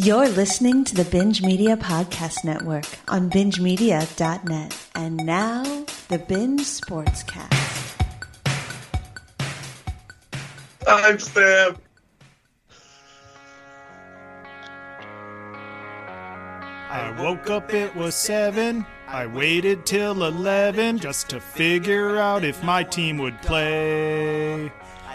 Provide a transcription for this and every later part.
You're listening to the Binge Media Podcast Network on bingemedia.net. And now, the Binge Sportscast. Timestamp. I woke up, it was seven. I waited till 11 just to figure out if my team would play.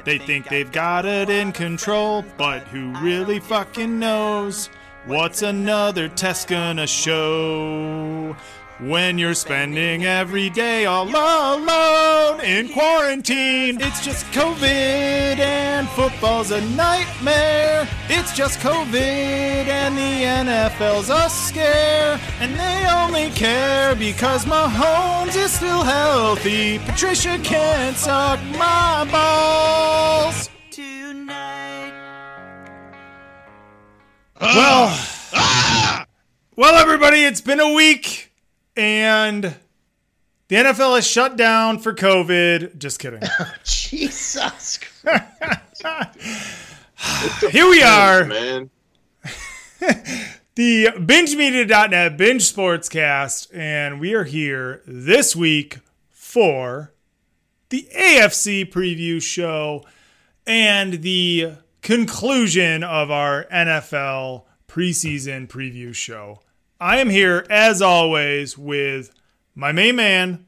They think they've got it in control, but who really fucking knows? What's another test gonna show? When you're spending every day all alone in quarantine, it's just COVID and football's a nightmare. It's just COVID and the NFL's a scare. And they only care because Mahomes is still healthy. Patricia can't suck my balls. Tonight. Well, well, everybody, it's been a week and the NFL is shut down for COVID. Just kidding. Oh, Jesus. Christ. Here we are, man. the bingemedia.net binge sportscast, and we are here this week for the AFC preview show and the conclusion of our NFL preseason preview show. I am here as always with my main man,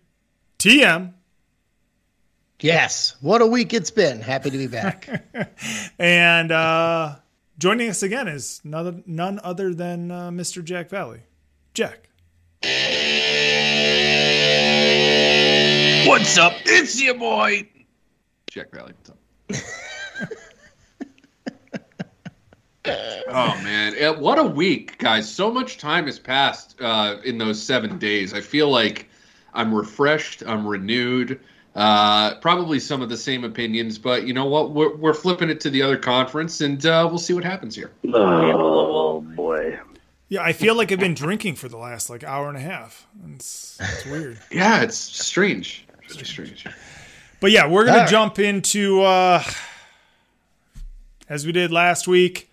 TM, Yes. What a week it's been. Happy to be back. and uh, joining us again is none, none other than uh, Mr. Jack Valley. Jack. What's up? It's your boy. Jack Valley. What's up? oh man, Eh, what a week, guys! So much time has passed uh, in those seven days. I feel like I'm refreshed. I'm renewed. Uh, probably some of the same opinions, but you know what? We're, we're flipping it to the other conference, and uh, we'll see what happens here. Oh boy. Yeah, I feel like I've been drinking for the last like hour and a half. It's, it's weird. Yeah, it's strange. Really strange. But yeah, we're gonna All right. jump into uh as we did last week,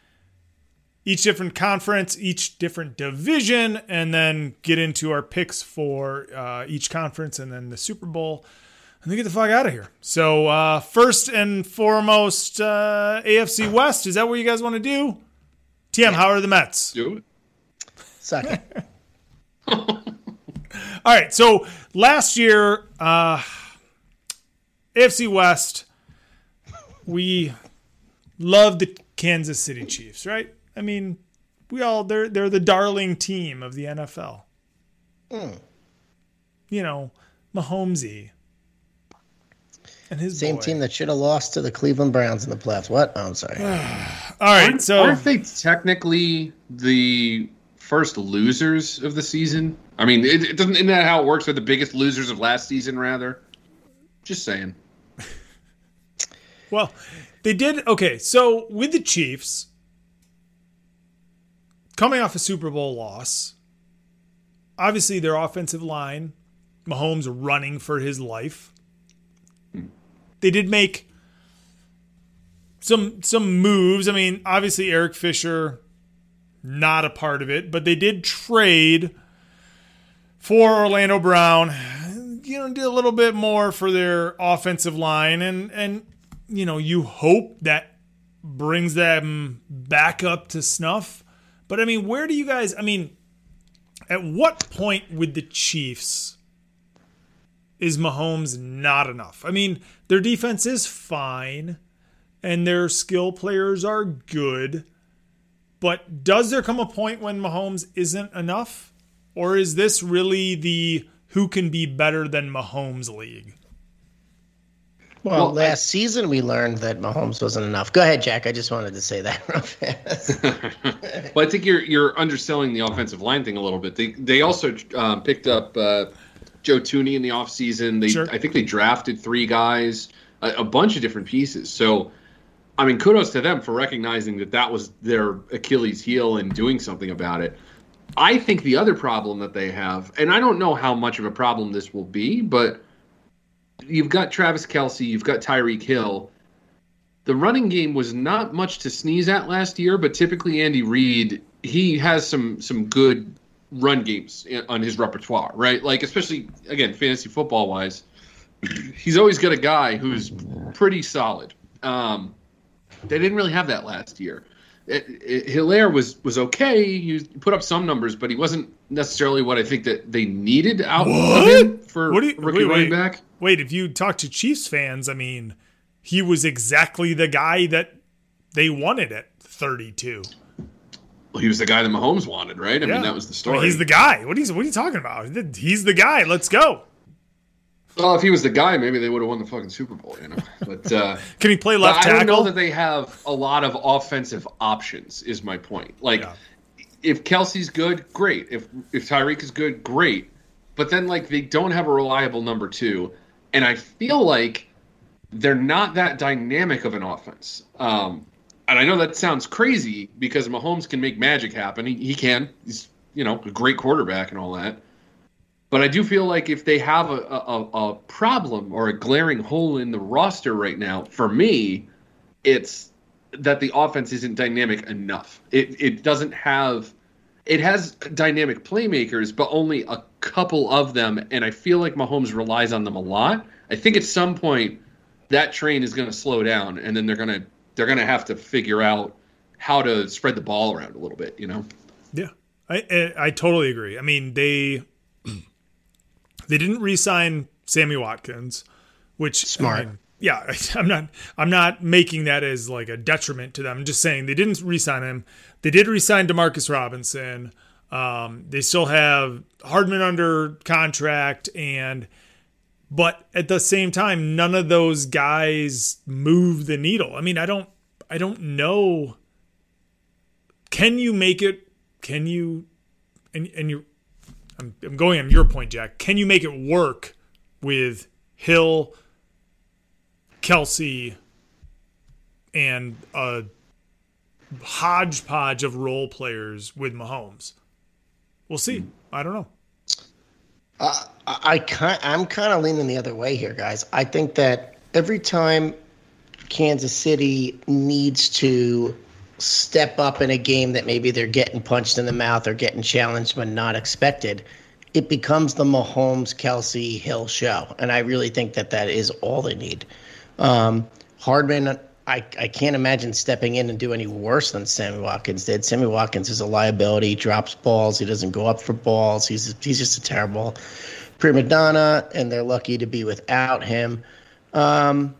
each different conference, each different division, and then get into our picks for uh, each conference and then the Super Bowl. And then get the fuck out of here. So uh, first and foremost, uh, AFC West. Is that what you guys want to do? TM, how are the Mets? Do it. Second. All right. So last year, uh, AFC West, we loved the Kansas City Chiefs, right? I mean, we all they're they're the darling team of the NFL. Hmm. You know, Mahomesy and his Same boy. team that should have lost to the Cleveland Browns in the playoffs. What? Oh, I'm sorry. All right, Aren't, so aren't they technically the first losers of the season? I mean, it, it doesn't. Isn't that how it works? They're the biggest losers of last season, rather. Just saying. Well, they did okay. So with the Chiefs coming off a Super Bowl loss, obviously their offensive line, Mahomes running for his life. They did make some some moves. I mean, obviously Eric Fisher not a part of it, but they did trade for Orlando Brown. You know, did a little bit more for their offensive line, and and you know, you hope that brings them back up to snuff. But I mean, where do you guys? I mean, at what point with the Chiefs is Mahomes not enough? I mean, their defense is fine, and their skill players are good. But does there come a point when Mahomes isn't enough? Or is this really the who can be better than Mahomes league? Well, Well, last season we learned that Mahomes wasn't enough. Go ahead, Jack. I just wanted to say that real fast. Well, I think you're you're underselling the offensive line thing a little bit. They they also um, picked up uh, Joe Thuney in the offseason. They Sure. I think they drafted three guys, a, a bunch of different pieces. So, I mean, kudos to them for recognizing that that was their Achilles heel and doing something about it. I think the other problem that they have, and I don't know how much of a problem this will be, but you've got Travis Kelce, you've got Tyreek Hill. The running game was not much to sneeze at last year, but typically Andy Reid he has some some good run games on his repertoire, right? Like especially again fantasy football wise, he's always got a guy who's pretty solid. Um, they didn't really have that last year. It, it, Helaire was was okay. He put up some numbers, but he wasn't necessarily what I think that they needed out What? of him for What do you- rookie wait, running wait. back. Wait, if you talk to Chiefs fans, I mean, he was exactly the guy that they wanted at 32. Well, he was the guy that Mahomes wanted, right? I Yeah. mean, that was the story. mean, he's the guy. What are, you, what are you talking about? He's the guy. Let's go. well, if he was the guy, maybe they would have won the fucking Super Bowl, you know. But uh, Can he play left I don't know tackle? that they have a lot of offensive options. Is my point. Like, Yeah. if Kelce's good, great. If if Tyreek is good, great. But then like they don't have a reliable number two, and I feel like they're not that dynamic of an offense. Um, and I know that sounds crazy because Mahomes can make magic happen. He, he can. He's you know a great quarterback and all that. But I do feel like if they have a, a, a problem or a glaring hole in the roster right now, for me, it's that the offense isn't dynamic enough. It it doesn't have it has dynamic playmakers, but only a couple of them, and I feel like Mahomes relies on them a lot. I think at some point that train is going to slow down, and then they're going to they're going to have to figure out how to spread the ball around a little bit. You know, Yeah, I, I I totally agree. I mean they they didn't re-sign Sammy Watkins, which Smart. I mean, yeah, I'm not I'm not making that as like a detriment to them. I'm just saying they didn't re-sign him. They did re-sign Demarcus Robinson. Um, they still have Hardman under contract, and but at the same time, none of those guys move the needle. I mean, I don't I don't know. Can you make it? Can you? And and you, I'm, I'm going on your point, Jack. Can you make it work with Hill, Kelce, and a hodgepodge of role players with Mahomes? We'll see. I don't know. I, I kind, I'm kind of leaning the other way here, guys. I think that every time Kansas City needs to step up in a game that maybe they're getting punched in the mouth or getting challenged but not expected, it becomes the Mahomes, Kelce, Hill show. And I really think that that is all they need. Um, Hardman, I, I can't imagine stepping in and do any worse than Sammy Watkins did. Sammy Watkins is a liability. He drops balls. He doesn't go up for balls. He's he's just a terrible prima donna, and they're lucky to be without him. Um,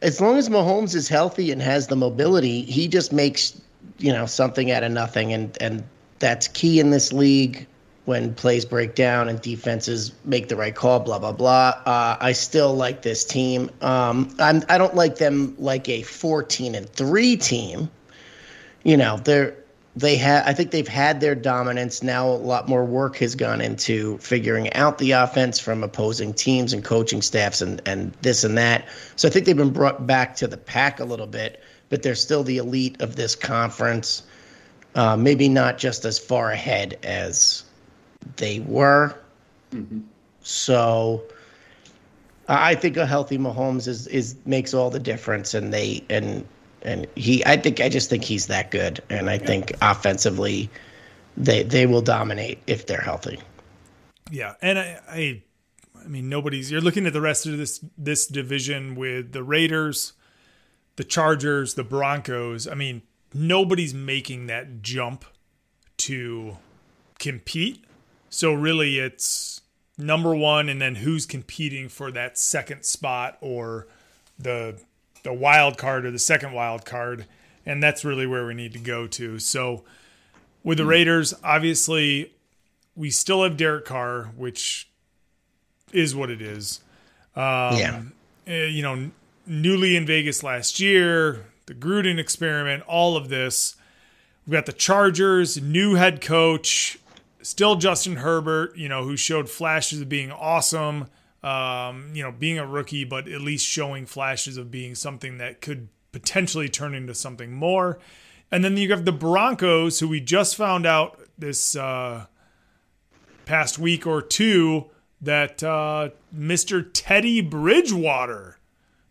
as long as Mahomes is healthy and has the mobility, he just makes you know something out of nothing, and and that's key in this league when plays break down and defenses make the right call. Blah blah blah. Uh, I still like this team. Um, I'm I don't like them like a 14 and three team. You know they're they have. I think they've had their dominance. Now a lot more work has gone into figuring out the offense from opposing teams and coaching staffs and, and this and that. So I think they've been brought back to the pack a little bit, but they're still the elite of this conference. Uh, maybe not just as far ahead as they were. Mm-hmm. So I think a healthy Mahomes is is makes all the difference, and they and and he. I think I just think he's that good, and I think offensively, they they will dominate if they're healthy. Yeah, and I, I, I mean, nobody's. You're looking at the rest of this this division with the Raiders, the Chargers, the Broncos. I mean, nobody's making that jump to compete. So really, it's number one, and then who's competing for that second spot or the the wild card or the second wild card, and that's really where we need to go to. So with the Raiders, obviously we still have Derek Carr, which is what it is. Um, yeah, eh, you know, newly in Vegas last year, the Gruden experiment, all of this. We've got the Chargers, new head coach, still Justin Herbert, you know, who showed flashes of being awesome, um, you know, being a rookie, but at least showing flashes of being something that could potentially turn into something more. And then you have the Broncos, who we just found out this uh, past week or two that uh, Mr. Teddy Bridgewater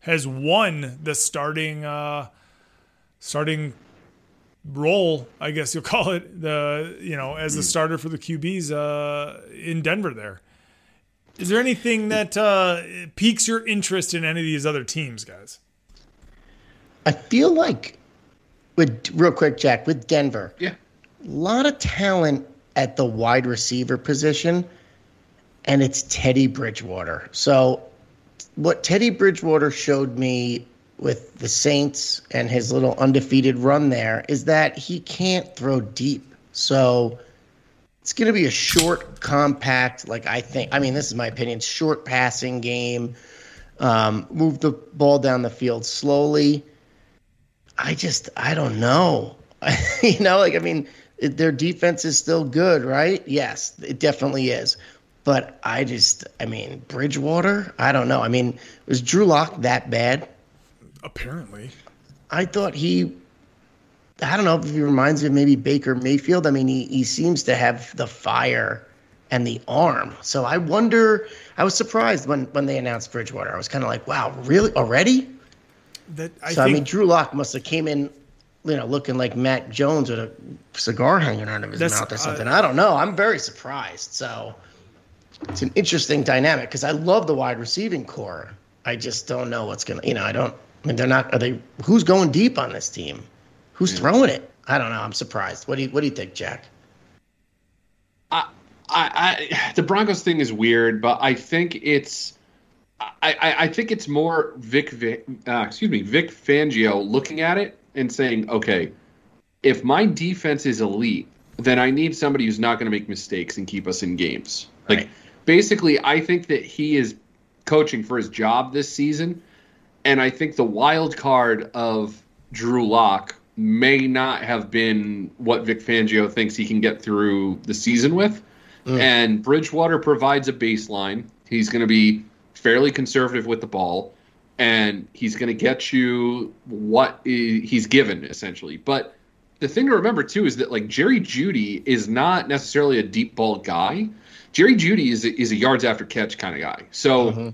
has won the starting uh, starting role, I guess you'll call it, the you know as the starter for the QBs uh, in Denver. There is there anything that uh, piques your interest in any of these other teams, guys? I feel like with real quick, Jack, with Denver, Yeah. a lot of talent at the wide receiver position, and it's Teddy Bridgewater. So, what Teddy Bridgewater showed me with the Saints and his little undefeated run there is that he can't throw deep. So, it's going to be a short, compact, like I think, I mean, this is my opinion, short passing game. Um, move the ball down the field slowly. I just, I don't know. you know, like, I mean, their defense is still good, right? Yes, it definitely is. But I just, I mean, Bridgewater, I don't know. I mean, was Drew Lock that bad? Apparently, I thought he, I don't know if he reminds me of maybe Baker Mayfield. I mean, he, he seems to have the fire and the arm. So I wonder, I was surprised when, when they announced Bridgewater. I was kind of like, wow, really? Already? that I so, I mean, Drew Lock must have came in, you know, looking like Matt Jones with a cigar hanging out of his mouth or uh, something. I don't know. I'm very surprised. So it's an interesting dynamic because I love the wide receiving core. I just don't know what's going to, you know, I don't, I mean, they're not, are they, who's going deep on this team? Who's throwing it? I don't know. I'm surprised. What do you, what do you think, Jack? I, I, the Broncos thing is weird, but I think it's, I, I, I think it's more Vic, Vi- uh, excuse me, Vic Fangio looking at it and saying, okay, if my defense is elite, then I need somebody who's not going to make mistakes and keep us in games. Like, Right. basically, I think that he is coaching for his job this season, and I think the wild card of Drew Lock may not have been what Vic Fangio thinks he can get through the season with. And Bridgewater provides a baseline. He's going to be fairly conservative with the ball, and he's going to get you what he's given essentially. But the thing to remember too is that like Jerry Jeudy is not necessarily a deep ball guy. Jerry Jeudy is a, is a yards after catch kind of guy. So uh-huh.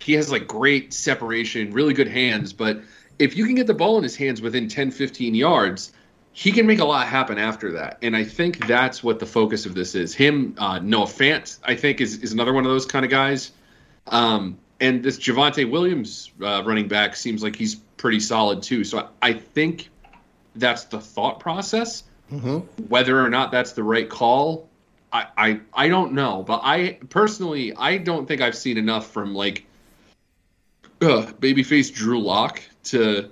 He has like great separation, really good hands, but if you can get the ball in his hands within 10 15 yards, he can make a lot happen after that. And I think that's what the focus of this is. Him, uh, Noah Fant, I think, is, is another one of those kind of guys. Um, and this Javonte Williams uh, running back seems like he's pretty solid too. So I, I think that's the thought process. Whether or not that's the right call, I, I I don't know. But I personally, I don't think I've seen enough from like uh, babyface Drew Lock to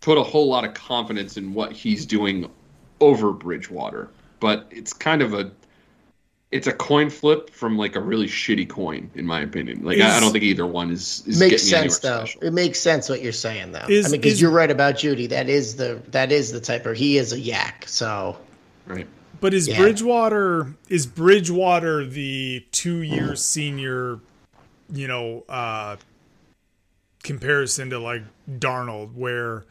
put a whole lot of confidence in what he's doing over Bridgewater. But it's kind of a it's a coin flip from like a really shitty coin, in my opinion. Like I, I don't think either one is, is Makes getting sense though. special. It makes sense what you're saying though. Is- I mean, because you're right about Jeudy. That is the that is the type of he is a YAC. So Right. But is Yeah. Bridgewater is Bridgewater the two year senior, you know, uh comparison to like Darnold, where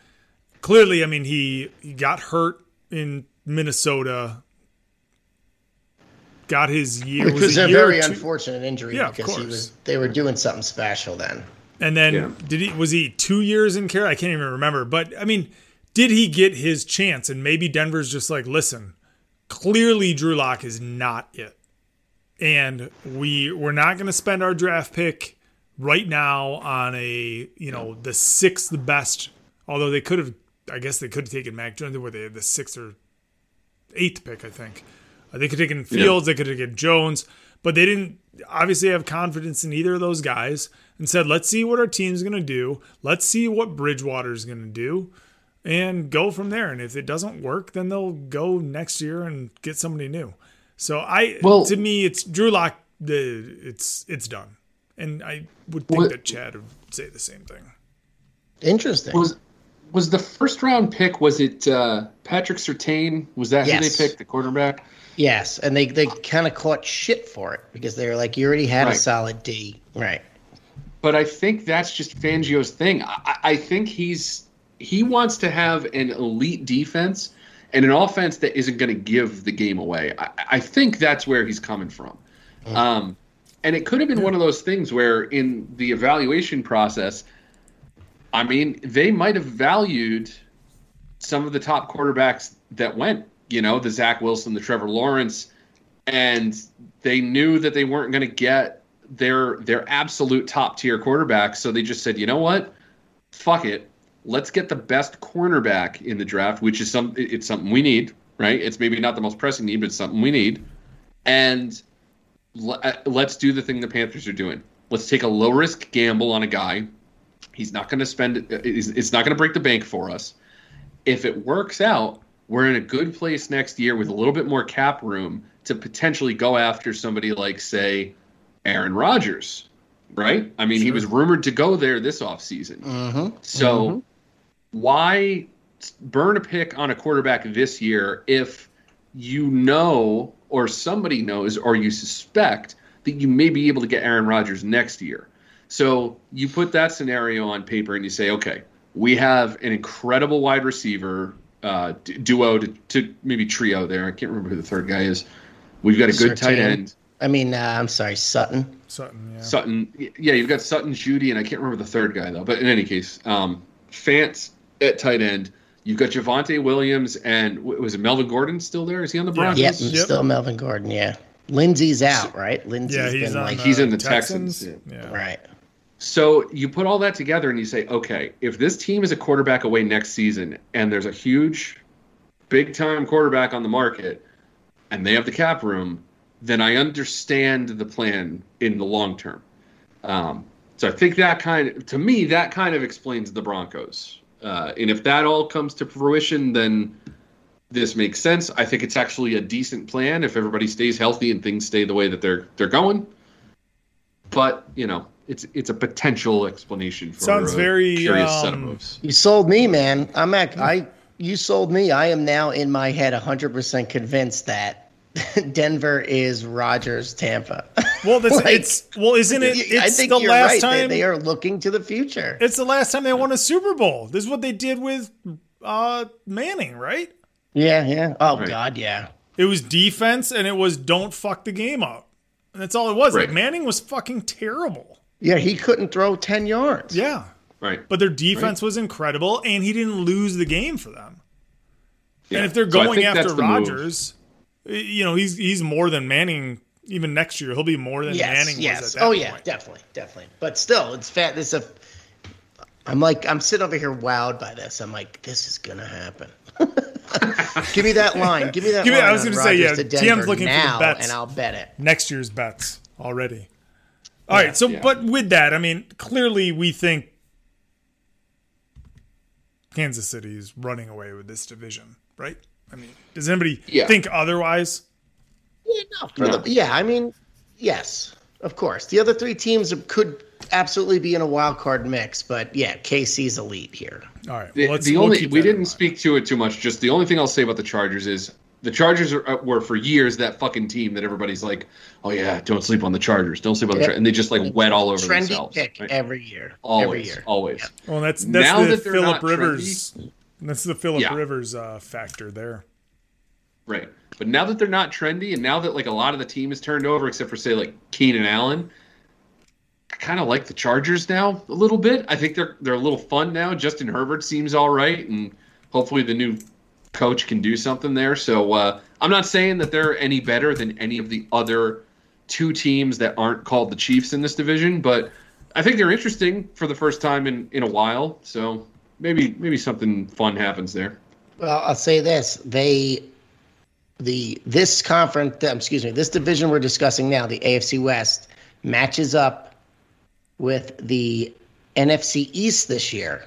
clearly, I mean, he, he got hurt in Minnesota, got his year, which was, it a year or very unfortunate injury Yeah, of because he course. was they were doing something special then. And then Yeah. did he was he two years in care? I can't even remember. But I mean, did he get his chance? And maybe Denver's just like, listen, clearly Drew Lock is not it. And we we're not gonna spend our draft pick right now on a you know, the sixth best although they could have I guess they could have taken Mac Jones were they had the sixth or eighth pick, I think. Uh, They could have taken Fields, they could have taken Jones, but they didn't obviously have confidence in either of those guys and said, let's see what our team's going to do. Let's see what Bridgewater's going to do and go from there. And if it doesn't work, then they'll go next year and get somebody new. So I, Well- to me, it's Drew Lock. The it's it's done, and I would think What- that Chad would say the same thing. Interesting. Was was the first round pick? Was it uh, Patrick Surtain? Was that Yes. who they picked, the quarterback? yes, and they they kind of caught shit for it because they were like, you already had a solid D, right? But I think that's just Fangio's thing. I, I think he's he wants to have an elite defense and an offense that isn't going to give the game away. I, I think that's where he's coming from. Um, and it could have been one of those things where in the evaluation process, I mean, they might have valued some of the top quarterbacks that went. You know, the Zach Wilson, the Trevor Lawrence, and they knew that they weren't going to get their their absolute top tier quarterback. So they just said, you know what, fuck it, let's get the best cornerback in the draft, which is some it's something we need, right? It's maybe not the most pressing need, but it's something we need, and let's do the thing the Panthers are doing. Let's take a low risk gamble on a guy. He's not going to spend. It's not going to break the bank for us. If it works out, we're in a good place next year with a little bit more cap room to potentially go after somebody like, say, Aaron Rodgers, right? I mean, sure. he was rumored to go there this offseason. Mm-hmm. So mm-hmm. why burn a pick on a quarterback this year if you know or somebody knows or you suspect that you may be able to get Aaron Rodgers next year? So you put that scenario on paper and you say, okay, we have an incredible wide receiver uh, duo to, to, maybe trio there. I can't remember who the third guy is. We've got a good tight end. I mean, uh, I'm sorry, Sutton. Sutton, yeah. Sutton, yeah, you've got Sutton, Jeudy, and I can't remember the third guy though. But in any case, um, Fant at tight end. You've got Javonte Williams and was it Melvin Gordon still there? Is he on the Broncos? Yep, yep. still Melvin Gordon. Yeah, Lindsey's out, right? Lindsey's yeah, he's been on, like uh, he's in the Texans. Texans. Yeah. right. So you put all that together and you say, okay, if this team is a quarterback away next season and there's a huge, big time quarterback on the market and they have the cap room, then I understand the plan in the long term. Um, so I think that kind of, to me, that kind of explains the Broncos. Uh, and if that all comes to fruition, then this makes sense. I think it's actually a decent plan if everybody stays healthy and things stay the way that they're they're going. But you know, it's it's a potential explanation for Sounds a very, curious set of um, moves. You sold me, man. I'm at, I. You sold me. I am now in my head 100% convinced that Denver is Rodgers Tampa. Well, that's Like, it's well, isn't it? It's I think the you're last right. Time. They, are looking to the future. it's the last time they won a Super Bowl. This is what they did with uh, Manning, right? Yeah, yeah. Oh Right. God, yeah. It was defense and it was don't fuck the game up. And that's all it was. Like Manning was fucking terrible. Yeah, he couldn't throw 10 yards. Yeah. Right. But their defense was incredible and he didn't lose the game for them. Yeah. And if they're going think after that's the move. Rodgers, you know, he's he's more than Manning even next year. He'll be more than Yes, Manning yes. was at that oh point. yeah, definitely, definitely. But still, it's fat. It's a. I'm like, I'm sitting over here wowed by this. I'm like, this is gonna happen. Give me that line. Give me that Give me- line. I was gonna say, Rodgers yeah, to TM's Denver looking for the now, bets. and I'll bet it. Next year's bets already. All right, so yeah. but with that, I mean, clearly we think Kansas City is running away with this division, right? I mean, does anybody Yeah. think otherwise? Yeah, no, for No. The, yeah, I mean, yes, of course. The other three teams could absolutely be in a wild card mix, but yeah, KC's elite here. All right, The, well, let's, the we'll only keep we didn't speak to it too much. Just the only thing I'll say about the Chargers is the Chargers are, uh, were for years that fucking team that everybody's like, oh yeah, don't sleep on the Chargers, don't sleep on the Yep. Chargers, and they just like wet all over Trendy themselves. pick right? every year. Always, every year. always. Well, that's that's Now the that Philip not Rivers. That's the Philip Yeah. Rivers uh, factor there. Right. But now that they're not trendy, and now that like a lot of the team is turned over, except for say like Keenan Allen, I kind of like the Chargers now a little bit. I think they're they're a little fun now. Justin Herbert seems all right, and hopefully the new coach can do something there. So uh, I'm not saying that they're any better than any of the other two teams that aren't called the Chiefs in this division, but I think they're interesting for the first time in in a while. So maybe maybe something fun happens there. Well, I'll say this: they, the this conference, um, excuse me, this division we're discussing now, the AFC West, matches up with the NFC East this year.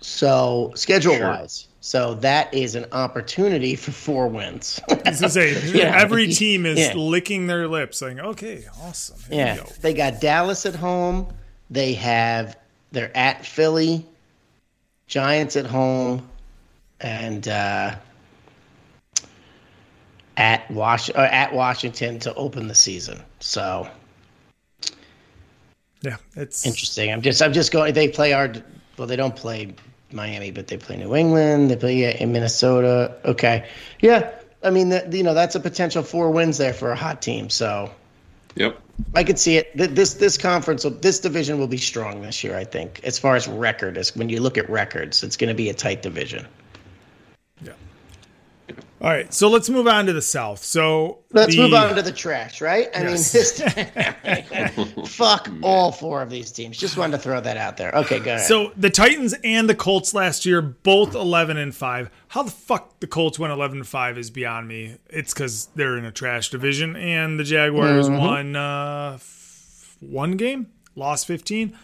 So schedule wise, so that is an opportunity for four wins. I was gonna say Yeah. every team is Yeah. licking their lips, saying, "Okay, awesome." Here yeah, go. they got Dallas at home. They have they're at Philly, Giants at home, and uh, at Wash or at Washington to open the season. So Yeah, it's interesting. I'm just I'm just going. They play our well. They don't play Miami, but they play New England. They play yeah, in Minnesota. Okay, yeah. I mean, that, you know, that's a potential four wins there for a hot team. So Yep. I could see it. This this conference, will- this division will be strong this year. I think, as far as record is, when you look at records, it's going to be a tight division. All right, so let's move on to the South. So Let's the- move on to the trash, right? I Yes. mean, this, fuck all four of these teams. Just wanted to throw that out there. Okay, go ahead. So the Titans and the Colts last year, both eleven and five. How the fuck the Colts went eleven and five is beyond me. It's because they're in a trash division, and the Jaguars Mm-hmm. won uh, f- one game, lost fifteen,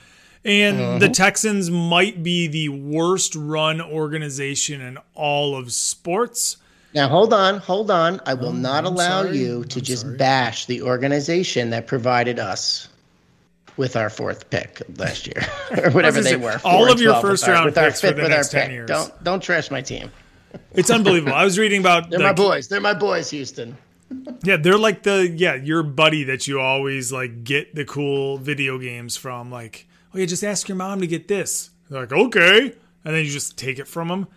and Mm-hmm. the Texans might be the worst run organization in all of sports. Now hold on, hold on. I will oh, not Oh, I'm allow sorry. you to I'm just sorry. bash the organization that provided us with our fourth pick last year, or whatever they say, were. all of your first round with our picks for fifth the with our next 10 pick. years. Don't don't trash my team. It's unbelievable. I was reading about They're like, my boys. They're my boys, Houston. Yeah, they're like the yeah, your buddy that you always like get the cool video games from. Like, oh yeah, just ask your mom to get this. They're like, okay, and then you just take it from them.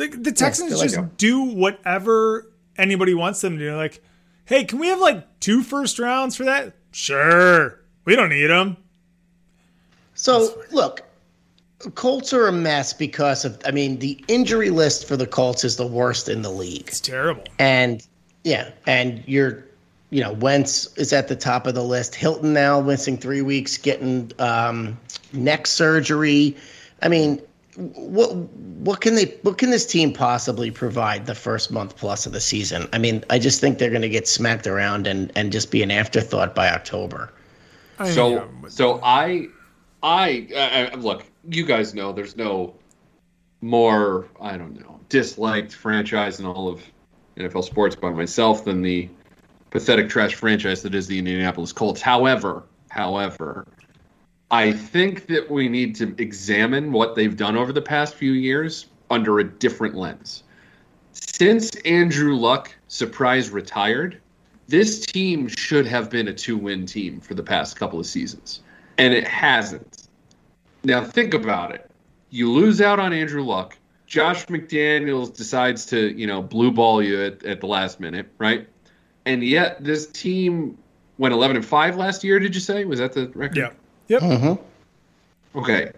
The, the Texans they're just a- do whatever anybody wants them to do. Like, hey, can we have like two first rounds for that? Sure, we don't need them. So look, Colts are a mess because of. I mean, the injury list for the Colts is the worst in the league. It's terrible. And yeah, and you're, you know, Wentz is at the top of the list. Hilton now missing three weeks, getting um, neck surgery. I mean, what what can they what can this team possibly provide the first month plus of the season? I mean, I just think they're going to get smacked around and and just be an afterthought by October. I So, um, so I, I, I, I- look. You guys know there's no more. I don't know disliked franchise in all of NFL sports by myself than the pathetic trash franchise that is the Indianapolis Colts. However, however, I think that we need to examine what they've done over the past few years under a different lens. Since Andrew Luck surprise retired, this team should have been a two-win team for the past couple of seasons, and it hasn't. Now think about it. You lose out on Andrew Luck. Josh McDaniels decides to, you know, blue ball you at, at the last minute, right? And yet this team went 11 and 5 last year, did you say? Was that the record? yeah, yep. Mm-hmm. Okay.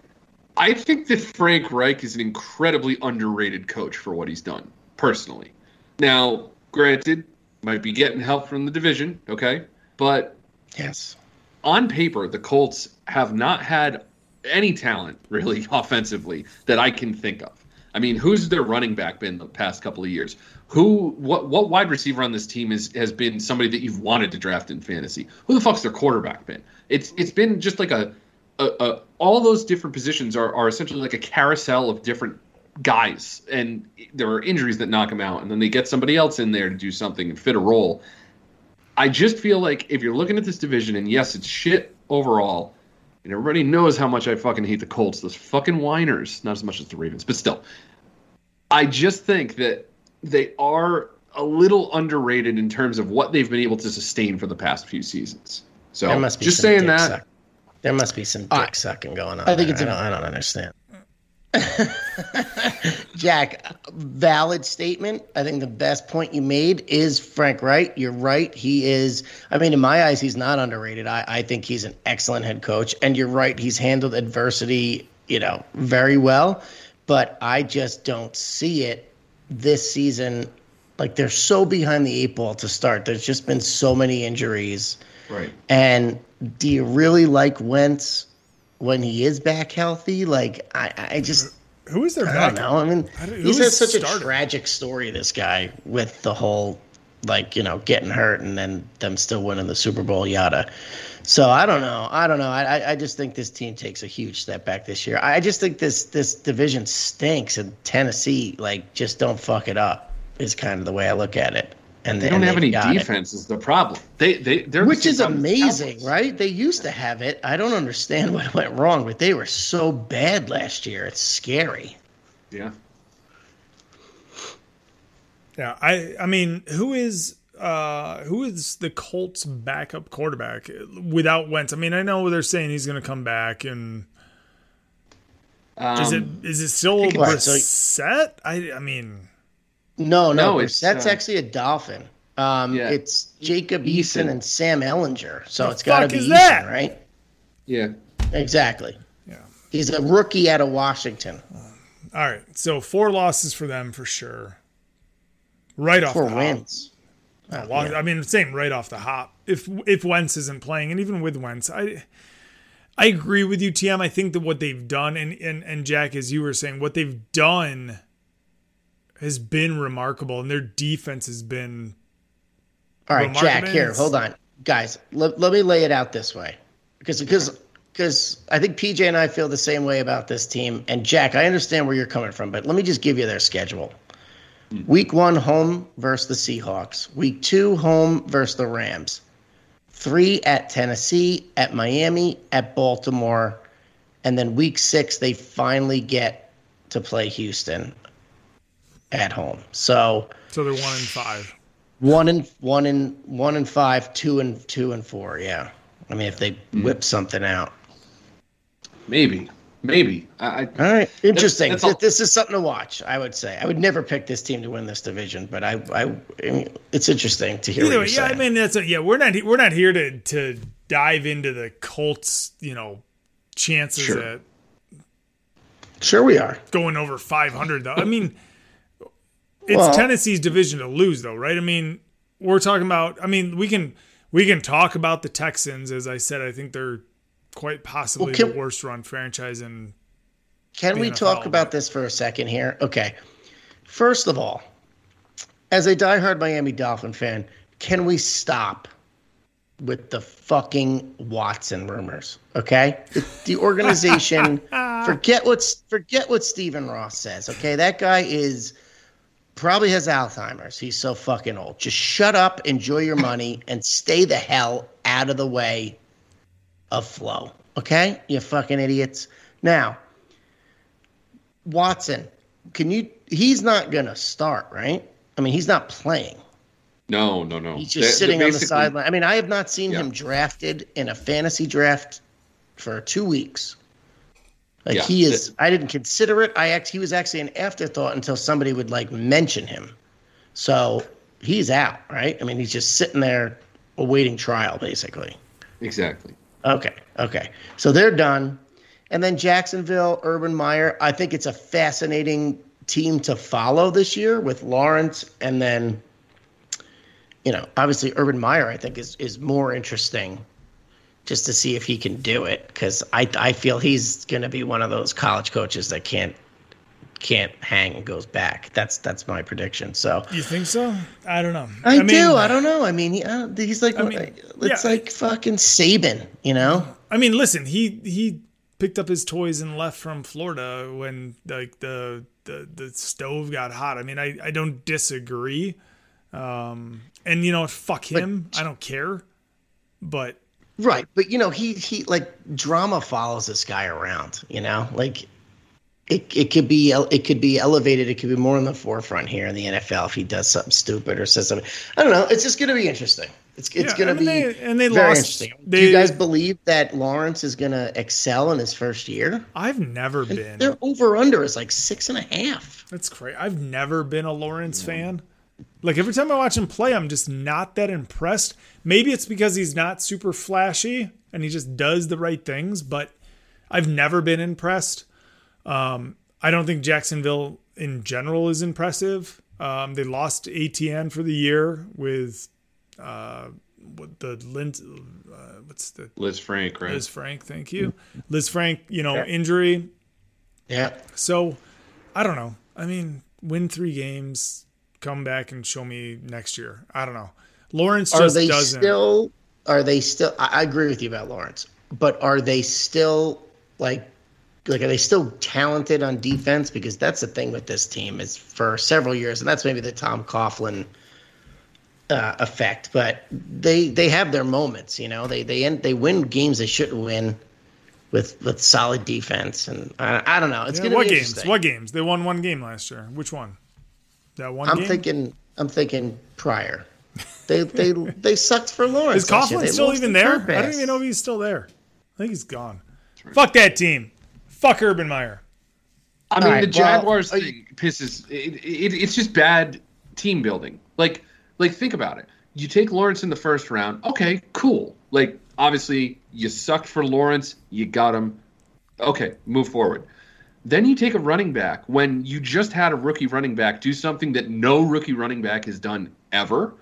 I think that Frank Reich is an incredibly underrated coach for what he's done, personally. Now, granted, might be getting help from the division, okay? But Yes. on paper, the Colts have not had any talent really offensively that I can think of. I mean, who's their running back been the past couple of years? Who, what, what wide receiver on this team is has been somebody that you've wanted to draft in fantasy? Who the fuck's their quarterback been? It's it's been just like a, a, a all those different positions are are essentially like a carousel of different guys, and there are injuries that knock them out, and then they get somebody else in there to do something and fit a role. I just feel like if you're looking at this division, and yes, it's shit overall, and everybody knows how much I fucking hate the Colts, those fucking whiners, not as much as the Ravens, but still. I just think that they are a little underrated in terms of what they've been able to sustain for the past few seasons. So There must be just saying that. suck- There must be some dick sucking going on. I think there. it's I a- don't, I don't understand. Jack, valid statement. I think the best point you made is Frank Reich. You're right. He is, I mean, in my eyes, he's not underrated. I, I think he's an excellent head coach. And you're right. He's handled adversity, you know, very well. But I just don't see it this season. Like they're so behind the eight ball to start. There's just been so many injuries. Right. And do you really like Wentz when he is back healthy? Like I, I just Who is their I back? don't know. I mean, I he's had is such a starter? tragic story. This guy with the whole like you know getting hurt and then them still winning the Super Bowl, yada. So I don't know. I don't know. I I- I just think this team takes a huge step back this year. I just think this this division stinks, and Tennessee like just don't fuck it up. Is kind of the way I look at it. And They don't have any defense is the problem. They they they're Which same is problem as the amazing, right? They used to have it. I don't understand what went wrong, but they were so bad last year. It's scary. Yeah. Yeah, I I mean, who is uh who is the Colts backup quarterback without Wentz? I mean, I know they're saying he's going to come back and Um, is it is it still Right, so- Brissett? I I mean, No, no, No, it's, it's, that's uh, actually a dolphin. Um, Yeah. It's Jacob Eason Eason. and Sam Ehlinger. So The it's got to be Eason, that? right? yeah. Exactly. yeah. He's a rookie out of Washington. All right, so four losses for them for sure. right off Four the hop. wins. Uh, A long- yeah. I mean, same right off the hop. If if Wentz isn't playing, and even with Wentz, I I agree with you, TM. I think that what they've done, and and and Jack, as you were saying, what they've done has been remarkable, and their defense has been All right, Jack. Here, hold on, guys. Let, let me lay it out this way, because because because I think PJ and I feel the same way about this team. And Jack, I understand where you're coming from, but let me just give you their schedule. Week one, home versus the Seahawks. Week two, home versus the Rams. Three at Tennessee, at Miami, at Baltimore, and then week six they finally get to play Houston at home. So so they're one and five. one and one and one and five, two and two and four. Yeah, I mean if they mm-hmm. whip something out. Maybe, maybe. I, I All right, interesting. that's all- this is something to watch. I would say I would never pick this team to win this division, but I, I, I mean, it's interesting to hear. Either what way, you're yeah, I mean that's a, yeah. We're not we're not here to to dive into the Colts, you know, chances Sure. at sure we are. going over 500 though. I mean, it's Well- Tennessee's division to lose though, right? I mean, we're talking about I mean, we can we can talk about the Texans as I said, I think they're quite possibly Well, can- the worst run franchise in Can we NFL, talk about this for a second here? Okay. First of all, as a diehard Miami Dolphin fan, can we stop with the fucking Watson rumors? Okay, the, the organization forget what's forget what Stephen Ross says. Okay, that guy is probably has Alzheimer's. He's so fucking old. Just shut up, enjoy your money, and stay the hell out of the way of flow. Okay, you fucking idiots. Now, Watson, can you? He's not gonna start, right? I mean, he's not playing. no, no, no. He's just sitting on the sideline. I mean, I have not seen Yeah. him drafted in a fantasy draft for two weeks. Like Yeah. he is. I didn't consider it. I act. He was actually an afterthought until somebody would like mention him. So he's out, right? I mean, he's just sitting there awaiting trial, basically. Exactly. Okay. Okay. So they're done. And then Jacksonville, Urban Meyer. I think it's a fascinating team to follow this year with Lawrence and then, you know, obviously Urban Meyer, I think, is, is more interesting just to see if he can do it because I, I feel he's going to be one of those college coaches that can't can't hang and goes back. That's that's my prediction. So You think so? I don't know. I, mean, do. I don't know. I mean, he, uh, he's like I mean, it's yeah. like fucking Saban, you know? I mean, listen, he he picked up his toys and left from Florida when like the the, the stove got hot. I mean, I, I don't disagree. Um, and you know, fuck him. I don't care. But Right, but you know, he he like drama follows this guy around. You know, like it it could be it could be elevated. It could be more in the forefront here in the NFL if he does something stupid or says something. I don't know. It's just going to be interesting. It's it's Yeah, going to be they- and they very lost- interesting. Do you guys believe that Lawrence is going to excel in his first year? I've never been. Their over under is like six and a half. That's crazy. I've never been a Lawrence fan. Like every time I watch him play, I'm just not that impressed. Maybe it's because he's not super flashy and he just does the right things, but I've never been impressed. Um, I don't think Jacksonville in general is impressive. Um, they lost ATN for the year with uh, what the Lint, uh, what's the Liz Frank, right? Lisfranc? Thank you, Lisfranc. You know, injury. Yeah. So, I don't know. I mean, win three games, come back and show me next year. I don't know. Lawrence Are just they doesn't. still? Are they still? I, I agree with you about Lawrence, but are they still like? Like, are they still talented on defense? Because that's the thing with this team is for several years, and that's maybe the Tom Coughlin uh, effect. But they they have their moments, you know. They they end, they win games they shouldn't win with with solid defense, and I, I don't know. It's Yeah, gonna what be games? What games? They won one game last year. Which one? That one I'm game. thinking I'm thinking prior. They they they sucked for Lawrence. Is. Coughlin still even the there? I don't even know if he's still there. I think he's gone. Fuck that team. Fuck Urban Meyer. I mean, All right, the Jaguars uh, thing pisses. It, it, it's just bad team building. Like, like think about it. You take Lawrence in the first round. Okay, cool. Like, obviously, you sucked for Lawrence. You got him. Okay, move forward. Then you take a running back when you just had a rookie running back do something that no rookie running back has done ever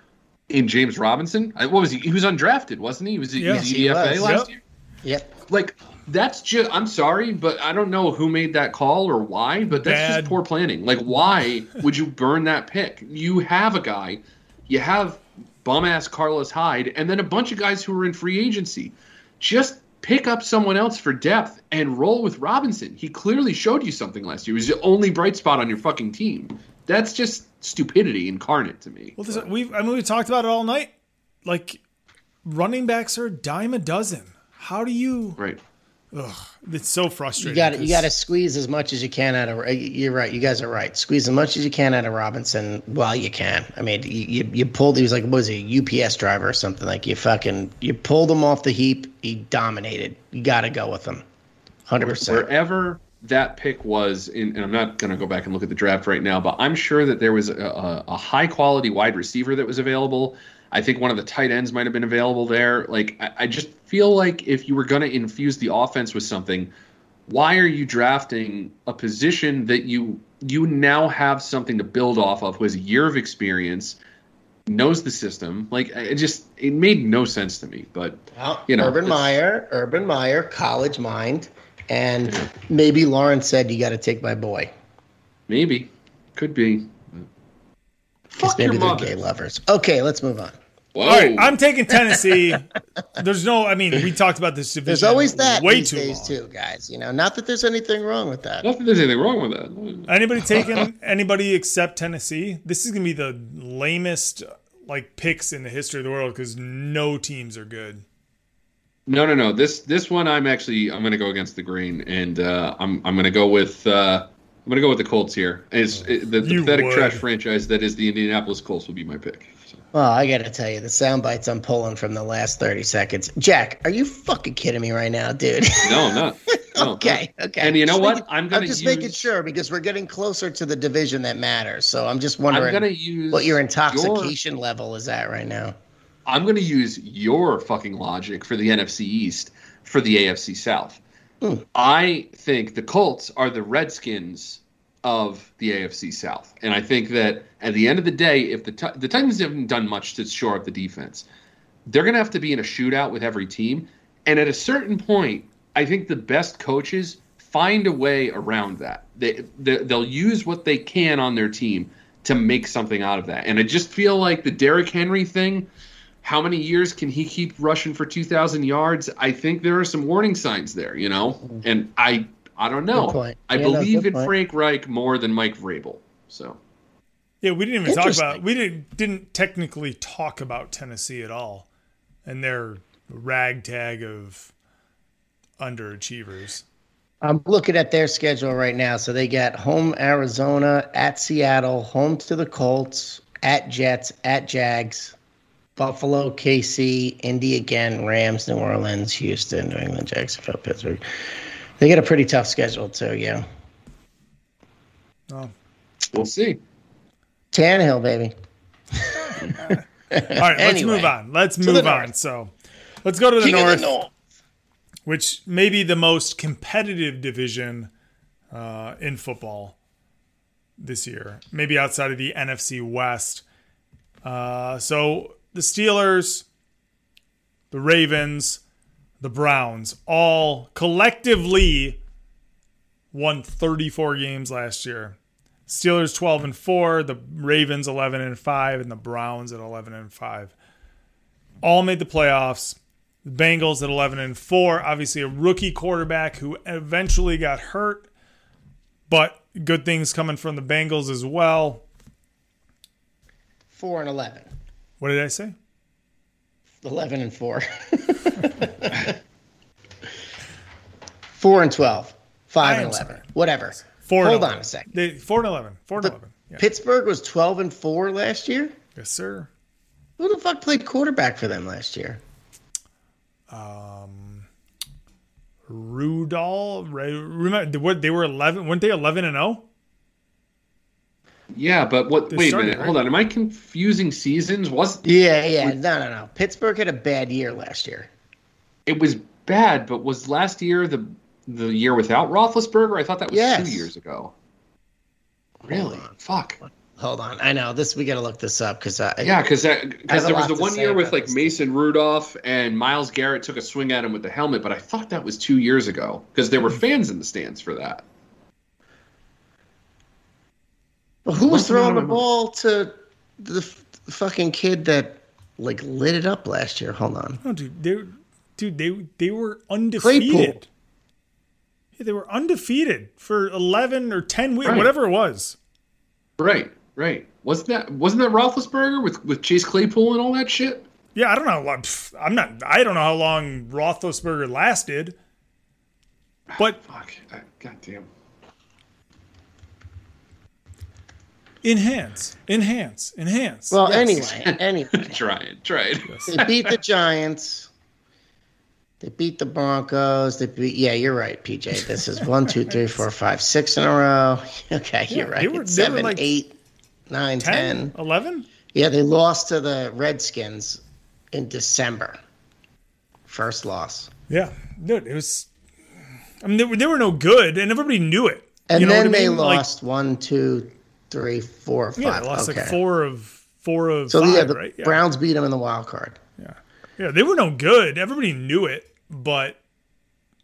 in James Robinson. What was he? He was undrafted, wasn't he? Was he, Yeah. was he He EFA was. last Yep. year? Yep. Like that's just. I'm sorry, but I don't know who made that call or why. But that's Bad. just poor planning. Like, why would you burn that pick? You have a guy. You have bum ass Carlos Hyde, and then a bunch of guys who are in free agency. Just pick up someone else for depth and roll with Robinson. He clearly showed you something last year. He was the only bright spot on your fucking team. That's just stupidity incarnate to me. Well, this, we've I mean we talked about it all night. Like running backs are a dime a dozen. How do you? Right. It's so frustrating. You got you 'cause- got to squeeze as much as you can out of. Uh, you're right. You guys are right. Squeeze as much as you can out of Robinson while you can. I mean, you you, you pulled. He was like, what was he, a UPS driver or something? Like you fucking you pulled him off the heap. He dominated. You got to go with him. Hundred percent. wherever that pick was in, and I'm not going to go back and look at the draft right now, but I'm sure that there was a, a, a high quality wide receiver that was available. I think one of the tight ends might have been available there. Like, I, I just feel like if you were going to infuse the offense with something, why are you drafting a position that you you now have something to build off of who has a year of experience, knows the system? Like, it just it made no sense to me. But Well, you know, Urban Meyer, Urban Meyer, college mind, and maybe Lawrence said you got to take my boy. maybe could be. Because Fuck maybe your they're mother. gay lovers. Okay, let's move on. Whoa. All right, I'm taking Tennessee. There's no, I mean, we talked about this division. There's always that way these too days long. too, guys. You know, not that there's anything wrong with that. Not that there's anything wrong with that. Anybody taking anybody except Tennessee? This is gonna be the lamest like picks in the history of the world because no teams are good. No, no, no. This this one, I'm actually I'm going to go against the grain, and uh, I'm I'm going to go with uh, I'm going to go with the Colts here. It's it, the, the pathetic would. trash franchise that is the Indianapolis Colts will be my pick. Well, I got to tell you, the sound bites I'm pulling from the last 30 seconds. Jack, are you fucking kidding me right now, dude? No, I'm not. No, okay, okay. And you know Just what? making- I'm gonna just use- making sure because we're getting closer to the division that matters. So I'm just wondering I'm going to what your your- intoxication level is at right now. I'm going to use your fucking logic for the NFC East for the AFC South. Hmm. I think the Colts are the Redskins of the AFC South, and I think that at the end of the day, if the the Titans haven't done much to shore up the defense, they're going to have to be in a shootout with every team, and at a certain point, I think the best coaches find a way around that. They, they they'll use what they can on their team to make something out of that, and I just feel like the Derrick Henry thing how many years can he keep rushing for 2000 yards? I think there are some warning signs there you know? Mm-hmm. And i i don't know point. i Yeah, believe good in point. frank reich more than mike vrabel so Yeah, we didn't even talk about we didn't didn't technically talk about Tennessee at all, and their ragtag of underachievers. I'm looking at their schedule right now. So they got home Arizona, at Seattle, home to the Colts, at Jets, at Jags, Buffalo, KC, Indy again, Rams, New Orleans, Houston, New England, Jacksonville, Pittsburgh. They get a pretty tough schedule too, yeah. Oh. we'll see Tannehill, baby. All right, let's Anyway, move on. Let's the move north. on. So, let's go to the north, the North. which may be the most competitive division uh, in football this year, maybe outside of the NFC West. Uh, so the Steelers, the Ravens, the Browns, all collectively won 34 games last year. Steelers 12 and 4, the Ravens 11 and 5 and the Browns at 11 and 5. All made the playoffs. The Bengals at 11 and 4, obviously a rookie quarterback who eventually got hurt, but good things coming from the Bengals as well. Four and eleven. What did I say? Eleven and four. Four and twelve. Five I and eleven. sorry. Whatever. Four Hold and on a second. They, 4 and 11. 4 and The- 11. Yeah. Pittsburgh was twelve and four last year. Yes, sir. Who the fuck played quarterback for them last year? Um, Rudolph. Ray- Remember, what, they were 11. Weren't they 11 and oh? 0? yeah but what They wait a minute right? hold on am i confusing seasons was Yeah, yeah. No, no, no. Pittsburgh had a bad year last year. it was bad but was last year the the year without Roethlisberger? I thought that was Yes. two years ago. Really? Fuck. Hold on. I know this. We got to look this up because Yeah, because because there was the one year with like this. Mason Rudolph and Myles Garrett took a swing at him with the helmet, but I thought that was two years ago because there were hmm. fans in the stands for that. Well, who was throwing the ball to the f- fucking kid that like lit it up last year? Hold on. No, dude, they, dude, they they were undefeated. Yeah, they were undefeated for eleven or ten weeks, Right. whatever it was. Right, right. Wasn't that wasn't that Roethlisberger with with Chase Claypool and all that shit? Yeah, I don't know. how long- I'm not. I don't know how long Roethlisberger lasted, but ah, Fuck. I, God damn. enhance, enhance, enhance. Well, Yes. anyway, anyway, Try it. Try it. they beat the Giants. They beat the Broncos. They beat. Yeah, you're right, PJ. This is one, two, three, four, five, six in a row. Okay, you're they right. were- they were Seven, like eight, nine, 10, ten. 11? Yeah, they lost to the Redskins in December. First loss. Yeah, dude, it was. I mean, they were, they were no good, and everybody knew it. And You know then I they mean? Like, lost one, two, three, four, five. yeah, they lost okay. like four of four of so five, yeah, the right? Yeah. Browns beat them in the wild card. Yeah, yeah, they were no good. Everybody knew it, but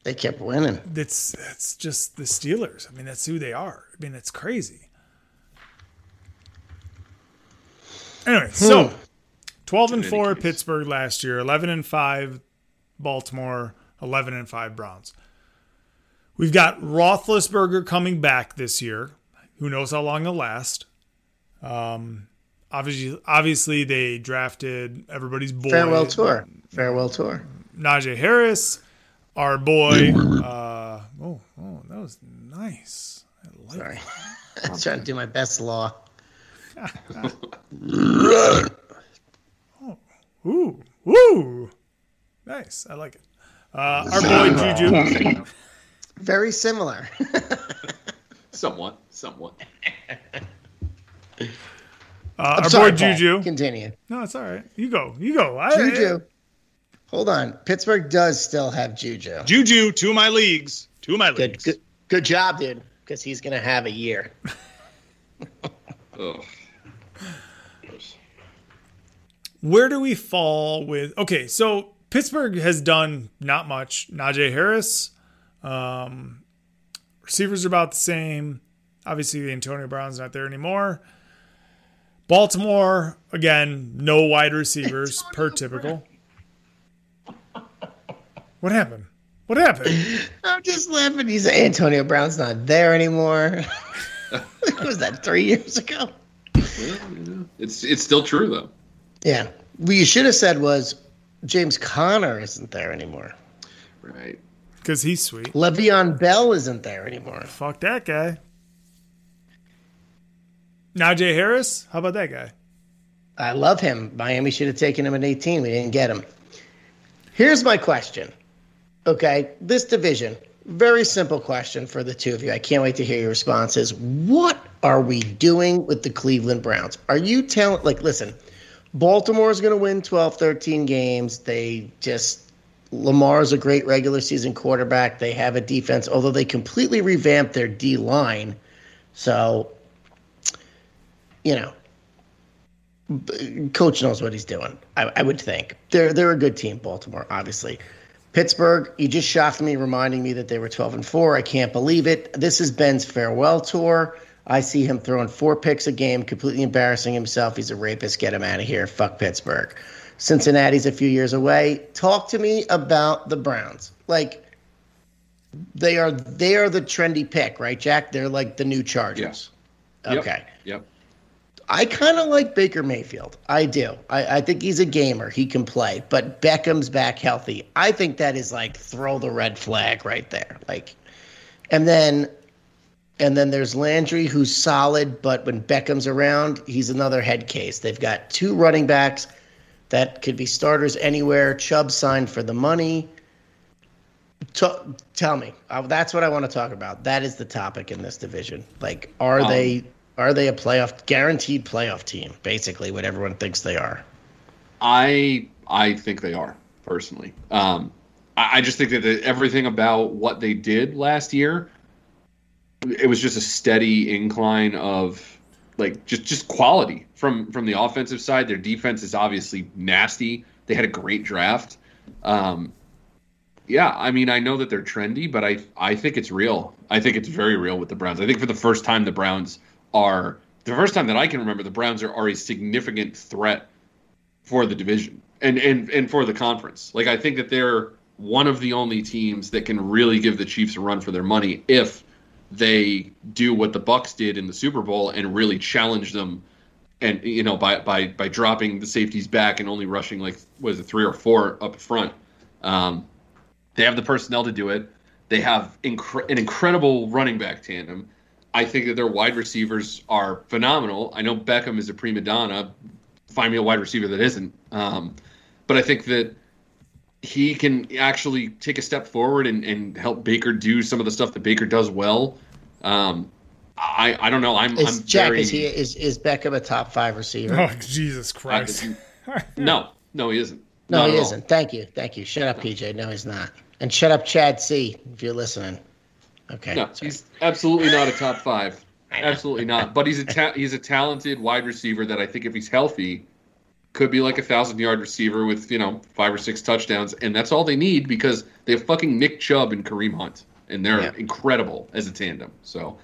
They kept winning. it's that's just the Steelers. I mean, that's who they are. I mean, that's crazy. Anyway, so Hmm. twelve and four case. Pittsburgh last year, eleven and five Baltimore, eleven and five Browns. We've got Roethlisberger coming back this year. Who knows how long it'll last? Um, obviously, obviously they drafted everybody's boy Farewell tour. Farewell tour. Najee Harris, our boy. Uh, oh, oh, that was nice. I like Sorry. I'm trying to do my best law. oh, Ooh, ooh, nice. I like it. Uh, our boy Juju. Very similar. Somewhat. Somewhat. Uh, our boy Sorry, Paul. Juju. Continue. No, it's all right. You go. You go. I, Juju. Hold on. Pittsburgh does still have Juju. Juju, two of my leagues. Two of my Good, leagues. good, good job, dude. Because he's gonna have a year. Ugh. Where do we fall with? Okay, so Pittsburgh has done not much. Najee Harris, um, receivers are about the same. Obviously, the Antonio Brown's not there anymore. Baltimore again, no wide receivers per typical. What happened? What happened? I'm just laughing. He's Antonio Brown's not there anymore. was that three years ago? It's it's still true though. Yeah. What you should have said was James Conner isn't there anymore. Right. Because he's sweet. Le'Veon Bell isn't there anymore. Fuck that guy. Najee Harris, how about that guy? I love him. Miami should have taken him at 18. We didn't get him. Here's my question. Okay, this division, very simple question for the two of you. I can't wait to hear your responses. What are we doing with the Cleveland Browns? Are you telling, like, listen, Baltimore's going to win 12, 13 games. They just, Lamar's a great regular season quarterback. They have a defense, although they completely revamped their D line. So, you know, coach knows what he's doing. I, I would think they're they're a good team. Baltimore, obviously. Pittsburgh, you just shocked me, reminding me that they were 12 and four. I can't believe it. This is Ben's farewell tour. I see him throwing four picks a game, completely embarrassing himself. He's a rapist. Get him out of here. Fuck Pittsburgh. Cincinnati's a few years away. Talk to me about the Browns. Like they are they are the trendy pick, right, Jack? They're like the new Chargers. Yep. Okay. Yep. I kind of like Baker Mayfield. I do. I, I think he's a gamer. He can play. But Beckham's back healthy. I think that is like throw the red flag right there. Like, and then, and then there's Landry who's solid, but when Beckham's around, he's another head case. They've got two running backs that could be starters anywhere. Chubb signed for the money. T- tell me, uh, that's what I want to talk about. That is the topic in this division. Like, are Um, they are they a playoff guaranteed playoff team? Basically, what everyone thinks they are. I I think they are personally. Um, I, I just think that everything about what they did last year, it was just a steady incline of like just just quality from from the offensive side. Their defense is obviously nasty. They had a great draft. Um, yeah, I mean, I know that they're trendy, but I I think it's real. I think it's very real with the Browns. I think for the first time, the Browns are the first time that I can remember the Browns are, are a significant threat for the division and and and for the conference. Like I think that they're one of the only teams that can really give the Chiefs a run for their money if they do what the Bucks did in the Super Bowl and really challenge them and you know by by by dropping the safeties back and only rushing like was it three or four up front. Um, they have the personnel to do it. They have an incredible running back tandem. I think that their wide receivers are phenomenal. I know Beckham is a prima donna. Find me a wide receiver that isn't. Um, but I think that he can actually take a step forward and, and help Baker do some of the stuff that Baker does well. Um, I I don't know. I'm, Is I'm Jack very is he is is Beckham a top five receiver? Oh Jesus Christ! no no he isn't. no, Not he isn't. Thank you, thank you. Shut up, PJ. No, he's not. And shut up, Chad C. If you're listening. Okay. No, sorry. he's absolutely not a top five. Absolutely not. But he's a ta- he's a talented wide receiver that I think if he's healthy, could be like a thousand yard receiver with you know five or six touchdowns, and that's all they need because they have fucking Nick Chubb and Kareem Hunt, and they're Yeah. incredible as a tandem. So,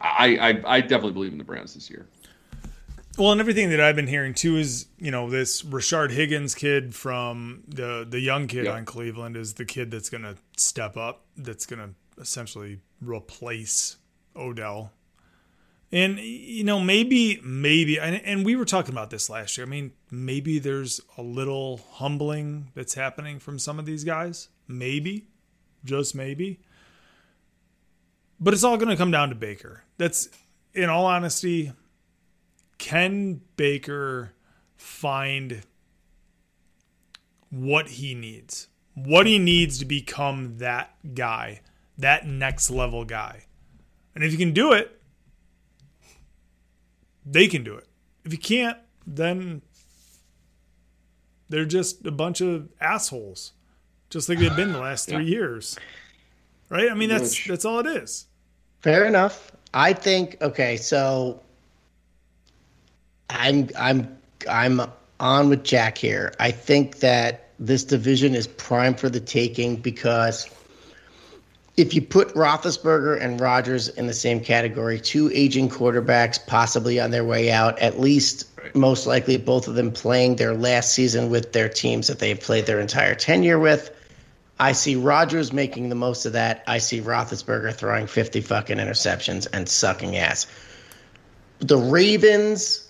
I, I I definitely believe in the Browns this year. Well, and everything that I've been hearing too is, you know, this Rashard Higgins kid from the the young kid Yep. on Cleveland is the kid that's going to step up, that's going to essentially replace Odell. And you know, maybe maybe and, and we were talking about this last year. I mean, maybe there's a little humbling that's happening from some of these guys. Maybe. Just maybe. But it's all going to come down to Baker. That's in all honesty, can Baker find what he needs? What he needs to become that guy, that next level guy. And if you can do it, they can do it. If you can't, then they're just a bunch of assholes, just like they've been the last three years. Right? I mean, that's that's all it is. Fair enough. I think okay, so I'm I'm I'm on with Jack here. I think that this division is prime for the taking because if you put Roethlisberger and Rodgers in the same category, two aging quarterbacks possibly on their way out, at least Right. most likely both of them playing their last season with their teams that they've played their entire tenure with. I see Rodgers making the most of that. I see Roethlisberger throwing 50 fucking interceptions and sucking ass. The Ravens,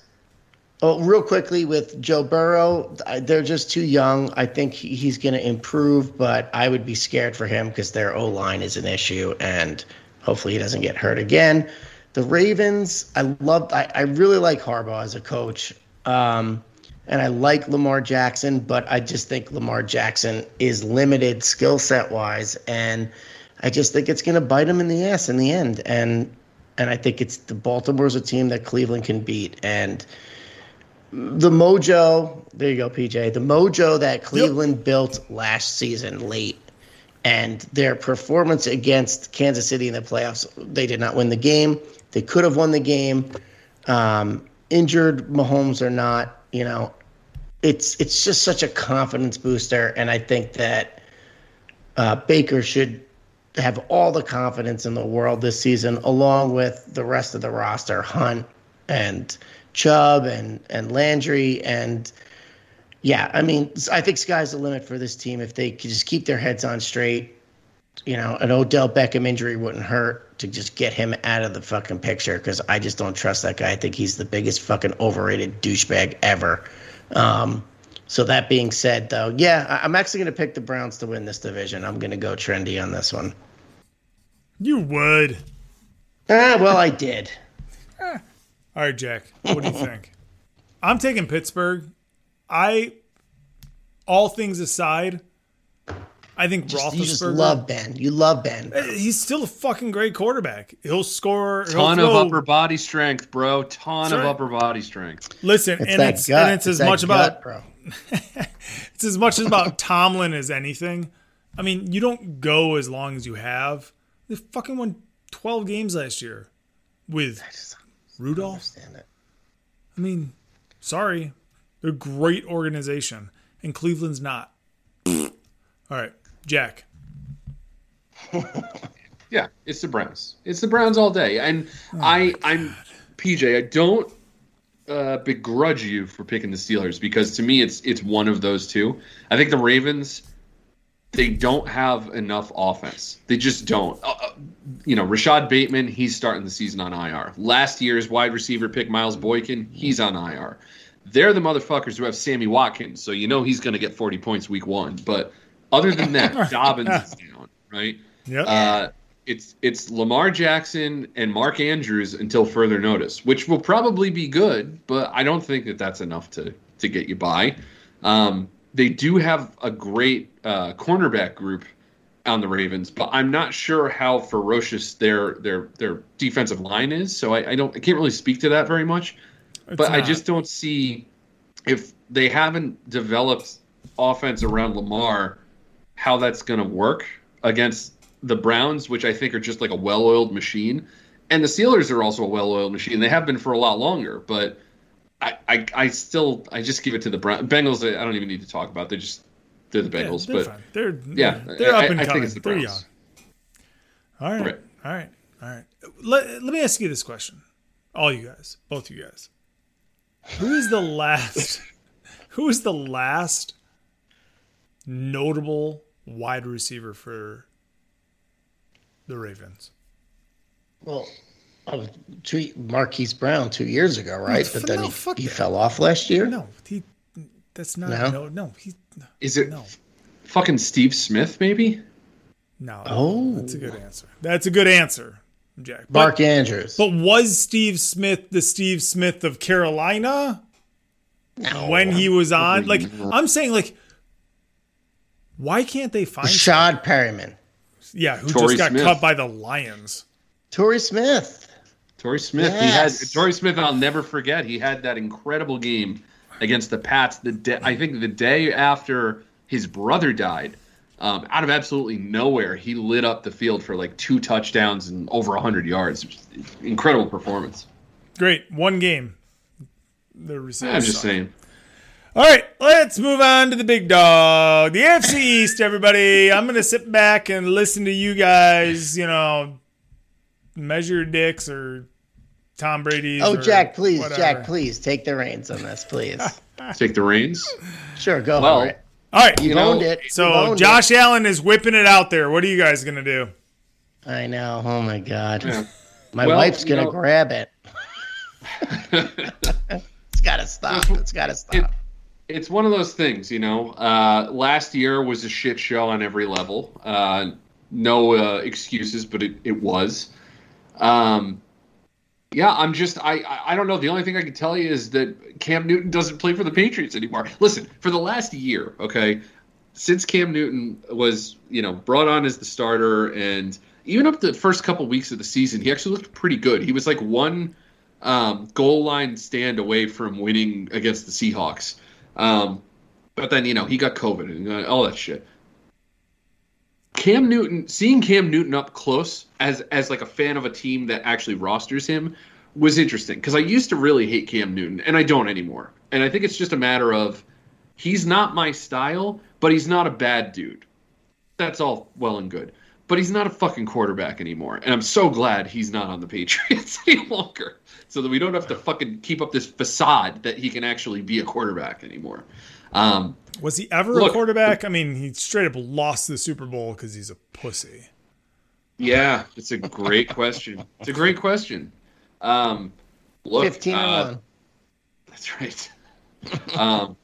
oh, real quickly with Joe Burrow, they're just too young. I think he- he's going to improve, but I would be scared for him because their O line is an issue, and hopefully he doesn't get hurt again. The Ravens, I love, I, I really like Harbaugh as a coach. Um, and I like Lamar Jackson, but I just think Lamar Jackson is limited skill set wise, and I just think it's going to bite him in the ass in the end. And and I think it's the Baltimore's a team that Cleveland can beat, and the mojo. There you go, PJ. The mojo that Cleveland built last season late, and their performance against Kansas City in the playoffs. They did not win the game. They could have won the game. Um, injured Mahomes or not, you know, it's it's just such a confidence booster, and I think that uh, Baker should have all the confidence in the world this season, along with the rest of the roster, Hunt and Chubb and and Landry and yeah, I mean, I think sky's the limit for this team if they could just keep their heads on straight. You know, an Odell Beckham injury wouldn't hurt to just get him out of the fucking picture because I just don't trust that guy. I think he's the biggest fucking overrated douchebag ever. Um, so that being said, though, yeah, I'm actually going to pick the Browns to win this division. I'm going to go trendy on this one. You would. Ah, well, I did. All right, Jack. What do you think? I'm taking Pittsburgh. I, all things aside, I think Just, you just love Ben. You love Ben. Uh, he's still a fucking great quarterback. He'll score. he'll Ton of upper body strength, bro. Ton That's of upper body strength. Listen, It's and it's and it's, as that much gut, about bro. it's as much about Tomlin as anything. I mean, you don't go as long as you have. They fucking won 12 games last year with Rudolph. Understand it. I mean, sorry. They're a great organization, and Cleveland's not. All right, Jack. Yeah, it's the Browns. It's the Browns all day. And I, I'm PJ. I don't uh, begrudge you for picking the Steelers because to me, it's it's one of those two. I think the Ravens. They don't have enough offense. They just don't. Uh, uh, you know, Rashod Bateman, he's starting the season on IR. Last year's wide receiver pick, Miles Boykin, he's on IR. They're the motherfuckers who have Sammy Watkins, so you know he's going to get 40 points week one. But other than that, Dobbins is down, right? Yep. Uh, it's it's Lamar Jackson and Mark Andrews until further notice, which will probably be good, but I don't think that that's enough to to get you by. Um, they do have a great uh, cornerback group on the Ravens, but I'm not sure how ferocious their their their defensive line is. So I, I don't I can't really speak to that very much. It's but I just don't see if they haven't developed offense around Lamar, how that's going to work against the Browns, which I think are just like a well-oiled machine, and the Steelers are also a well-oiled machine. They have been for a lot longer, but I, I, I still, I just give it to the Brown Bengals. I don't even need to talk about. They're just they're the Yeah, Bengals, they're but fine. They're yeah, they're I- up and I think coming. it's the they're young. All right, Right. all right, all right. Let, let me ask you this question, all you guys, both you guys. Who is the last? who is the last notable wide receiver for the Ravens? Well, uh, two, Marquise Brown two years ago, right? f- But then no, he, he fell off last year. No, he. That's not. No? No, no, he. is it No, fucking Steve Smith? Maybe no. Oh. that's a good answer. That's a good answer, Jack. But- Mark Andrews. But was Steve Smith the Steve Smith of Carolina when he was on? Like, I'm saying, like, why can't they find? Rashad Perriman. Yeah, who Torrey just got Smith. cut by the Lions? Torrey Smith. Torrey Smith. Yes. He had Torrey Smith. I'll never forget. He had that incredible game against the Pats. The day, I think the day after his brother died, um, out of absolutely nowhere, he lit up the field for like two touchdowns and over hundred yards. Incredible performance. Great, one game. The receivers I'm just suck. saying. All right, let's move on to the big dog, the AFC East. Everybody, I'm gonna sit back and listen to you guys. You know, measure dicks or Tom Brady's. Oh, Jack, please, whatever. Jack, please take the reins on this, please. Take the reins. sure, go Well, for it. All right, You've know, owned it. So owned Josh Allen is whipping it out there. What are you guys gonna do? I know. Oh my God. Yeah. My Well, wife's gonna know- grab it. it's gotta stop. It's gotta stop. It- it's one of those things, you know. Uh, last year was a shit show on every level. Uh, no uh, excuses, but it, it was. Um, yeah, I'm just I I- don't know. The only thing I can tell you is that Cam Newton doesn't play for the Patriots anymore. Listen, for the last year, okay, since Cam Newton was you know brought on as the starter, and even up the first couple weeks of the season, he actually looked pretty good. He was like one um, goal line stand away from winning against the Seahawks. Um, but then you know he got COVID and uh, all that shit. Cam Newton, seeing Cam Newton up close as as like a fan of a team that actually rosters him was interesting because I used to really hate Cam Newton and I don't anymore. And I think it's just a matter of he's not my style, but he's not a bad dude. That's all well and good. But he's not a fucking quarterback anymore. And I'm so glad he's not on the Patriots any longer. So that we don't have to fucking keep up this facade that he can actually be a quarterback anymore. Um, Was he ever Look- a quarterback? I mean, he straight up lost the Super Bowl because he's a pussy. yeah, it's a great question. It's a great question. Um, look, Fifteen and uh, one. That's right. um,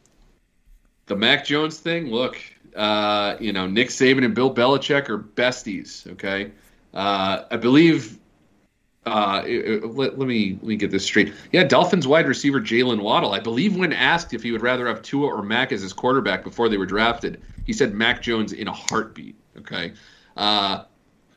the Mac Jones thing. Look, uh, you know Nick Saban and Bill Belichick are besties. Okay, uh, I believe. Uh, it- it- let, let me let me get this straight. Yeah, Dolphins wide receiver Jaylen Waddle. I believe when asked if he would rather have Tua or Mac as his quarterback before they were drafted, he said Mac Jones in a heartbeat. Okay, uh,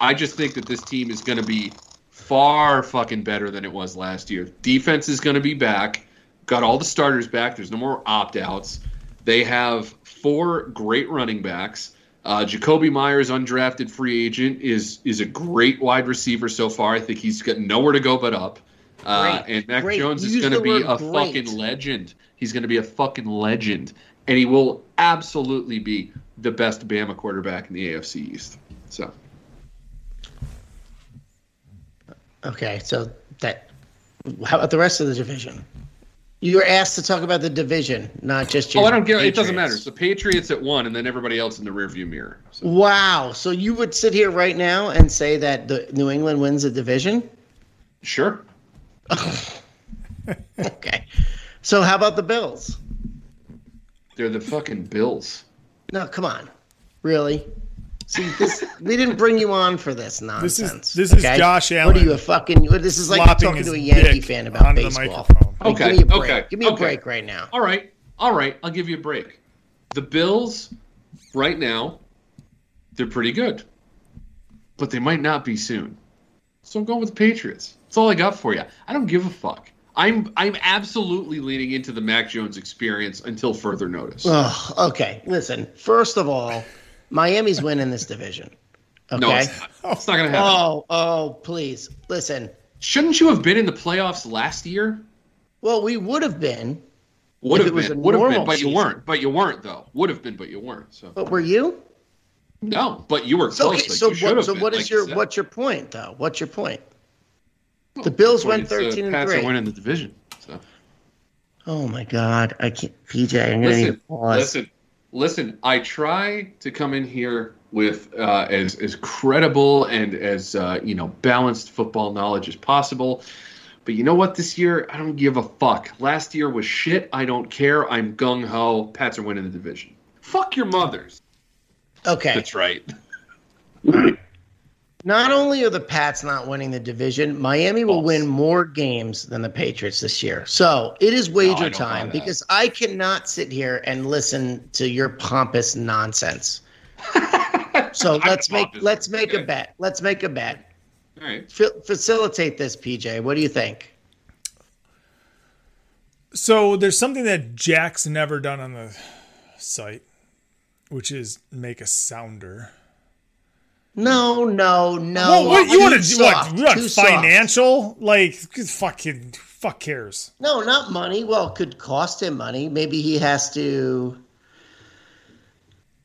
I just think that this team is going to be far fucking better than it was last year. Defense is going to be back. Got all the starters back. There's no more opt outs. They have four great running backs. Uh, Jakobi Meyers, undrafted free agent, is is a great wide receiver so far. I think he's got nowhere to go but up. Uh, and Mac Great. Jones is going to be a great. fucking legend. He's going to be a fucking legend, and he will absolutely be the best Bama quarterback in the AFC East. So Okay, so that. How about the rest of the division? You were asked to talk about the division, not just your. Oh, I don't care. It doesn't matter. Patriots. It's the Patriots at one, and then everybody else in the rearview mirror. So, Wow. So you would sit here right now and say that the New England wins the division? sure. Okay. So how about the Bills? They're the fucking Bills. No, come on. Really? See, this we didn't bring you on for this nonsense. This is this is Josh Allen. What are you a fucking? This is like talking to a Yankee fan about onto the baseball. Like, Okay, Give me a break. okay, Give me a okay. break right now. All right. All right. I'll give you a break. The Bills, right now, they're pretty good. But they might not be soon. So I'm going with the Patriots. That's all I got for you. I don't give a fuck. I'm I'm absolutely leaning into the Mac Jones experience until further notice. Ugh, okay, listen. First of all, Miami's winning this division. Okay. No, it's not, it's not going to happen. Oh, oh, please listen. Shouldn't you have been in the playoffs last year? Well, we would have been, Would have it was been. Would have been, but you weren't. But you weren't though. Would have been, but you weren't. So but were you? no, but you were close. So, okay, like so what? So been, what is like your what's your point though? What's your point? The Bills went uh, 13 and Pats three. are winning the division. So. Oh my God, I can't. PJ, I'm gonna need to pause. listen, listen. I try to come in here with uh, as as credible and as uh, you know balanced football knowledge as possible. But you know what? This year, I don't give a fuck. Last year was shit. I don't care. I'm gung ho. Pats are winning the division. Fuck your mothers. Okay. That's right. Not only are the Pats not winning the division, Miami will False. win more games than the Patriots this year. So it is wager don't time because I cannot sit here and listen to your pompous nonsense. So let's make let's make a bet. Let's make a bet. All right. Fa- facilitate this, PJ. What do you think? So there's something that Jack's never done on the site, which is make a sounder. No, no, no. well, what you want to do? soft, What, you want too soft. financial? Like fucking fuck cares. No, not money. Well, it could cost him money. Maybe he has to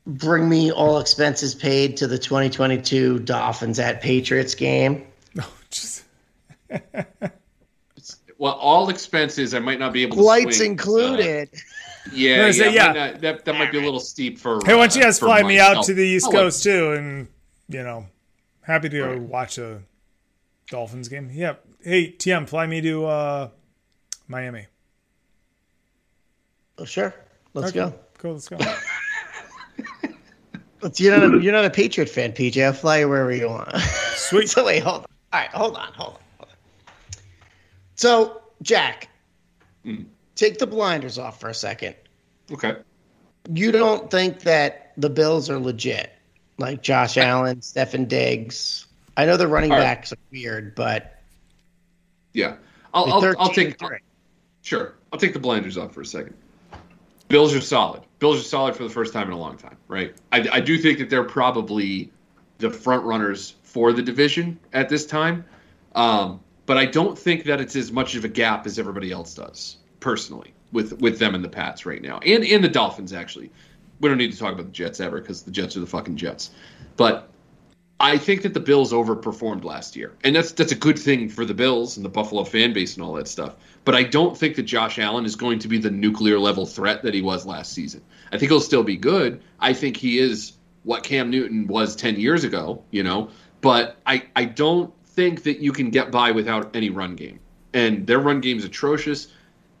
bring me all expenses paid to the 2022 Dolphins at Patriots game. No, just Well, all expenses I might not be able to. Flights swing, included. Uh, yeah, I yeah, say, might yeah. not- that that might be a little steep for. hey, why don't you uh, guys for fly me out to the East I'll let- Coast too, and you know, happy to Right. watch a Dolphins game. Yep. Hey, TM, fly me to uh, Miami. Oh, sure. Let's Okay. go. Cool, let's go. You're, not a, you're not a Patriot fan, PJ. I'll fly you wherever you want. Sweet. so wait, hold on. All right, hold on, hold on. Hold on. So, Jack, Mm. take the blinders off for a second. Okay. You don't think that the Bills are legit? Like Josh Allen, Stefon Diggs. I know the running All right. backs are weird, but Yeah. I'll, I'll, I'll take. three. Sure. I'll take the blinders off for a second. Bills are solid. Bills are solid for the first time in a long time, right? I, I do think that they're probably the front runners for the division at this time. Um, but I don't think that it's as much of a gap as everybody else does, personally, with with them and the Pats right now. And and the Dolphins actually. We don't need to talk about the Jets ever because the Jets are the fucking Jets. But I think that the Bills overperformed last year, and that's that's a good thing for the Bills and the Buffalo fan base and all that stuff. But I don't think that Josh Allen is going to be the nuclear level threat that he was last season. I think he'll still be good. I think he is what Cam Newton was ten years ago, you know. But I I don't think that you can get by without any run game, and their run game is atrocious.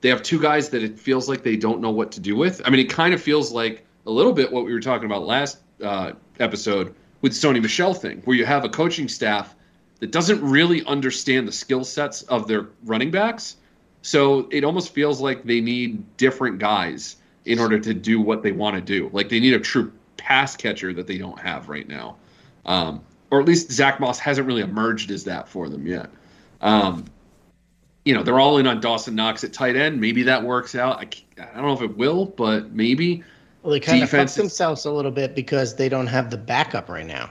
They have two guys that it feels like they don't know what to do with. I mean, it kind of feels like a little bit what we were talking about last uh, episode with Sony Michel thing, where you have a coaching staff that doesn't really understand the skill sets of their running backs. So it almost feels like they need different guys in order to do what they want to do. Like they need a true pass catcher that they don't have right now. Um, or at least Zack Moss hasn't really emerged as that for them yet. Um, you know, they're all in on Dawson Knox at tight end. Maybe that works out. I don't know if it will, but maybe. Well, they kind of Defense fucked is- themselves a little bit because they don't have the backup right now,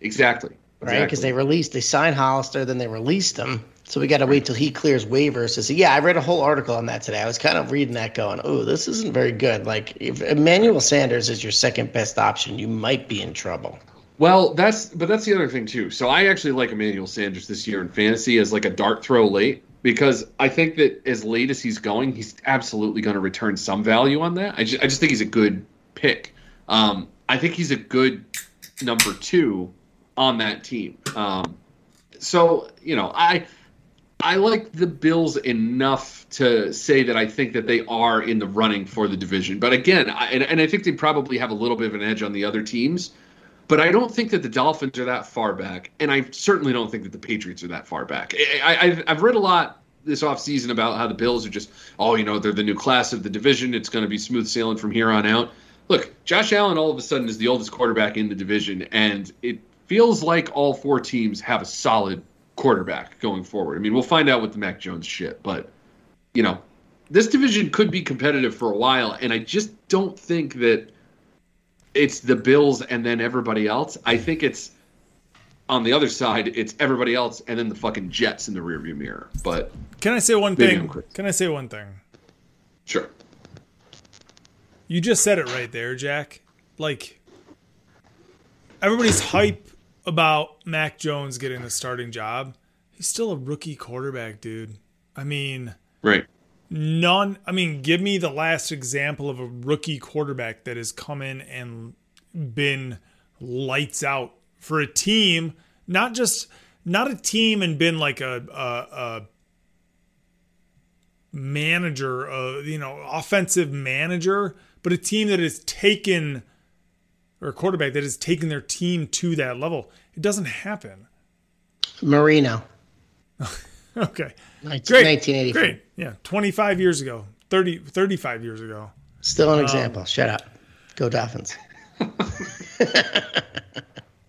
Exactly. right? Because Exactly. they released, they signed Hollister, then they released him. So we got to wait till he clears waivers to see. Yeah, I read a whole article on that today. I was kind of reading that, going, "Oh, this isn't very good." Like, if Emmanuel Sanders is your second best option, you might be in trouble. Well, that's but that's the other thing too. So I actually like Emmanuel Sanders this year in fantasy as like a dart throw late because I think that as late as he's going, he's absolutely going to return some value on that. I just, I just think he's a good pick. Um, I think he's a good number two on that team. Um, so you know, I I like the Bills enough to say that I think that they are in the running for the division. But again, I, and, and I think they probably have a little bit of an edge on the other teams. But I don't think that the Dolphins are that far back, and I certainly don't think that the Patriots are that far back. I, I've read a lot this offseason about how the Bills are just, oh, you know, they're the new class of the division. It's going to be smooth sailing from here on out. Look, Josh Allen all of a sudden is the oldest quarterback in the division, and it feels like all four teams have a solid quarterback going forward. I mean, we'll find out with the Mac Jones shit, but you know, this division could be competitive for a while, and I just don't think that it's the Bills and then everybody else. I mm-hmm. think it's on the other side, it's everybody else and then the fucking Jets in the rearview mirror. But Can I say one thing? Can I say one thing? sure. You just said it right there, Jack. Like everybody's hype about Mac Jones getting the starting job. He's still a rookie quarterback, dude. I mean, Right. None I mean, give me the last example of a rookie quarterback that has come in and been lights out for a team, not just not a team and been like a a, a manager, a you know, offensive manager, but a team that has taken or a quarterback that has taken their team to that level. It doesn't happen. Marino, Okay. 19, Great. 1984. Great. Yeah. 25 years ago, 30, 35 years ago. Still Um, an example. Shut up. Go Dolphins.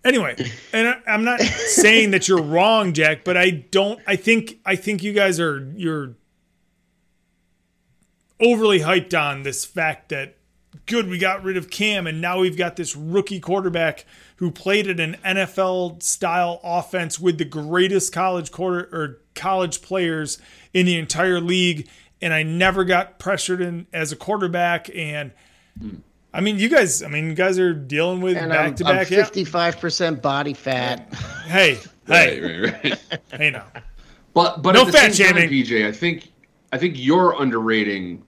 Anyway, and I, I'm not saying that you're wrong, Jack, but I don't. I think I think you guys are you're overly hyped on this fact that good we got rid of Cam and now we've got this rookie quarterback who played at an NFL style offense with the greatest college quarter or college players in the entire league and I never got pressured in as a quarterback and I mean you guys I mean you guys are dealing with And I'm, back to back 55% body fat. Hey, hey, Right, right, right. hey now. But but No at fat same shaming. PJ, I think I think you're underrating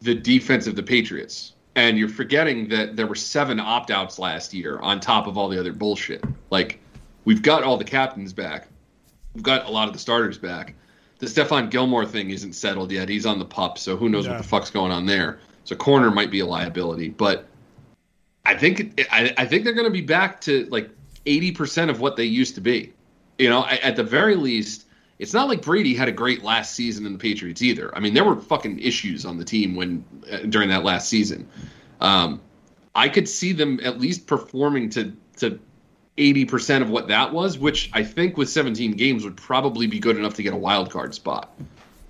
the defense of the Patriots, and you're forgetting that there were seven opt outs last year on top of all the other bullshit. Like we've got all the captains back, we've got a lot of the starters back. The Stephon Gilmore thing isn't settled yet. He's on the pup, so who knows Yeah. what the fuck's going on there. So corner might be a liability, but I think I, I think they're going to be back to like eighty percent of what they used to be. You know, at the very least, it's not like Brady had a great last season in the Patriots either. I mean, there were fucking issues on the team when uh, during that last season. Um, I could see them at least performing to to eighty percent of what that was, which I think with seventeen games would probably be good enough to get a wild card spot.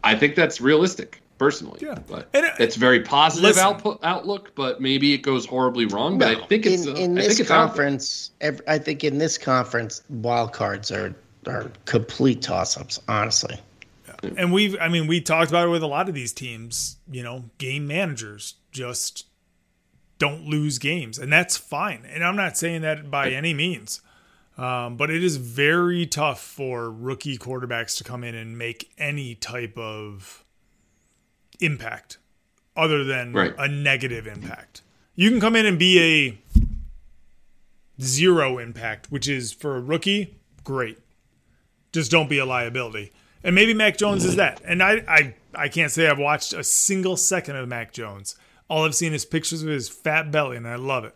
I think that's realistic, personally. Yeah. but And, uh, it's very positive output, outlook. But maybe it goes horribly wrong. But I think it's in, uh, in I this think it's conference. ev I think in this conference, wild cards are are complete toss ups. Honestly, And we've, I mean, we talked about it with a lot of these teams. You know, game managers just don't lose games, and that's fine. And I'm not saying that by any means, um, but it is very tough for rookie quarterbacks to come in and make any type of impact other than Right. a negative impact. You can come in and be a zero impact, which is for a rookie, great. Just don't be a liability. And maybe Mac Jones is that. And I, I, I can't say I've watched a single second of Mac Jones. All I've seen is pictures of his fat belly, and I love it.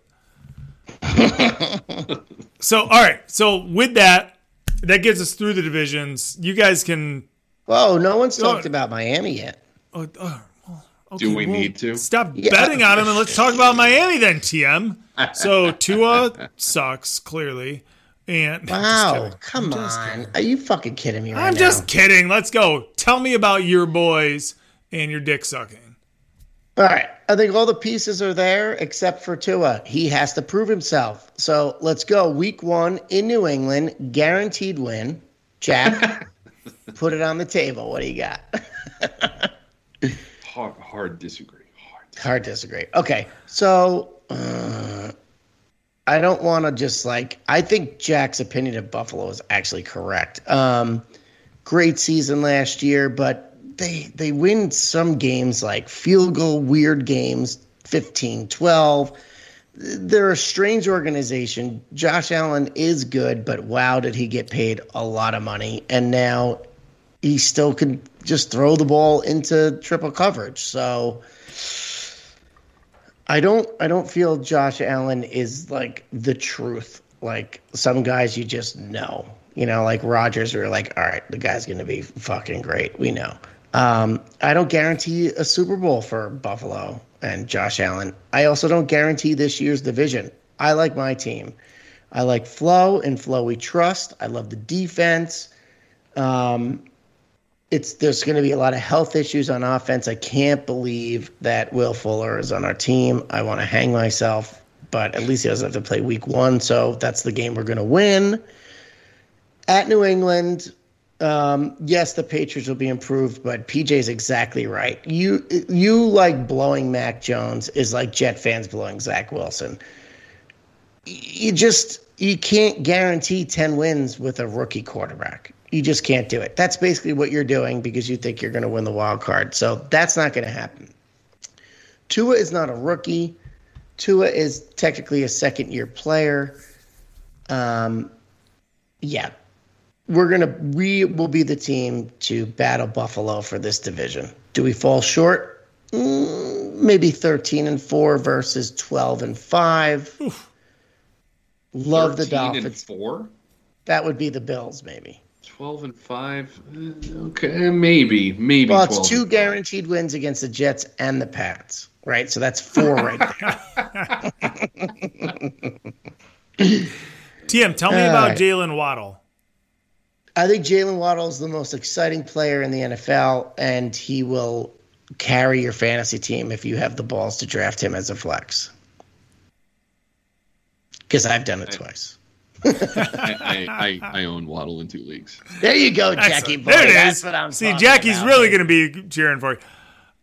so, all right. So, with that, that gets us through the divisions. You guys can. whoa, no one's talked Oh. about Miami yet. Uh, uh, okay, Do we well, need to? Stop Yeah. betting on him and let's talk about Miami then, TM. So, Tua sucks, clearly. And Wow, come I'm on, are you fucking kidding me right I'm now? just kidding. Let's go. Tell me about your boys and your dick sucking. All right. I think all the pieces are there except for Tua. He has to prove himself. So let's go. Week one in New England, guaranteed win. Jack, put it on the table. What do you got? Hard, hard disagree. Hard. Hard disagree. Okay. So uh, I don't want to just like, I think Jack's opinion of Buffalo is actually correct. Um, great season last year, but they they win some games like field goal weird games 15 12 they're a strange organization. Josh allen is good but wow did he get paid a lot of money. And now he still can just throw the ball into triple coverage. So i don't i don't feel josh allen is like the truth. Like some guys you just know. You know like Rodgers are like all right the guy's gonna be fucking great. We know um, I don't guarantee a Super Bowl for Buffalo and Josh Allen. I also don't guarantee this year's division. I like my team. I like Flo and Flo we trust. I love the defense. Um, it's there's going to be a lot of health issues on offense. I can't believe that Will Fuller is on our team. I want to hang myself, but at least he doesn't have to play Week One, so that's the game we're going to win. At New England, um, yes, the Patriots will be improved, but PJ is exactly right. You you like blowing Mac Jones is like Jet fans blowing Zach Wilson. You just you can't guarantee ten wins with a rookie quarterback. You just can't do it. That's basically what you're doing because you think you're going to win the wild card. So that's not going to happen. Tua is not a rookie. Tua is technically a second year player. Um, yeah, we're gonna we will be the team to battle Buffalo for this division. Do we fall short? Mm, maybe thirteen and four versus twelve and five. Oof. Love the Dolphins. four. That would be the Bills, maybe. Twelve and five. Uh, okay, maybe, maybe. Well, it's two guaranteed wins against the Jets and the Pats, right? So that's four right there. TM, tell me about right. Jaylen Waddle. I think Jaylen Waddle is the most exciting player in the NFL, and he will carry your fantasy team if you have the balls to draft him as a flex. Because I've done it I, twice. I, I, I, own Waddle in two leagues. There you go, Jackie. Boy. There it That's is. what I'm See, Jackie's about. really going to be cheering for you.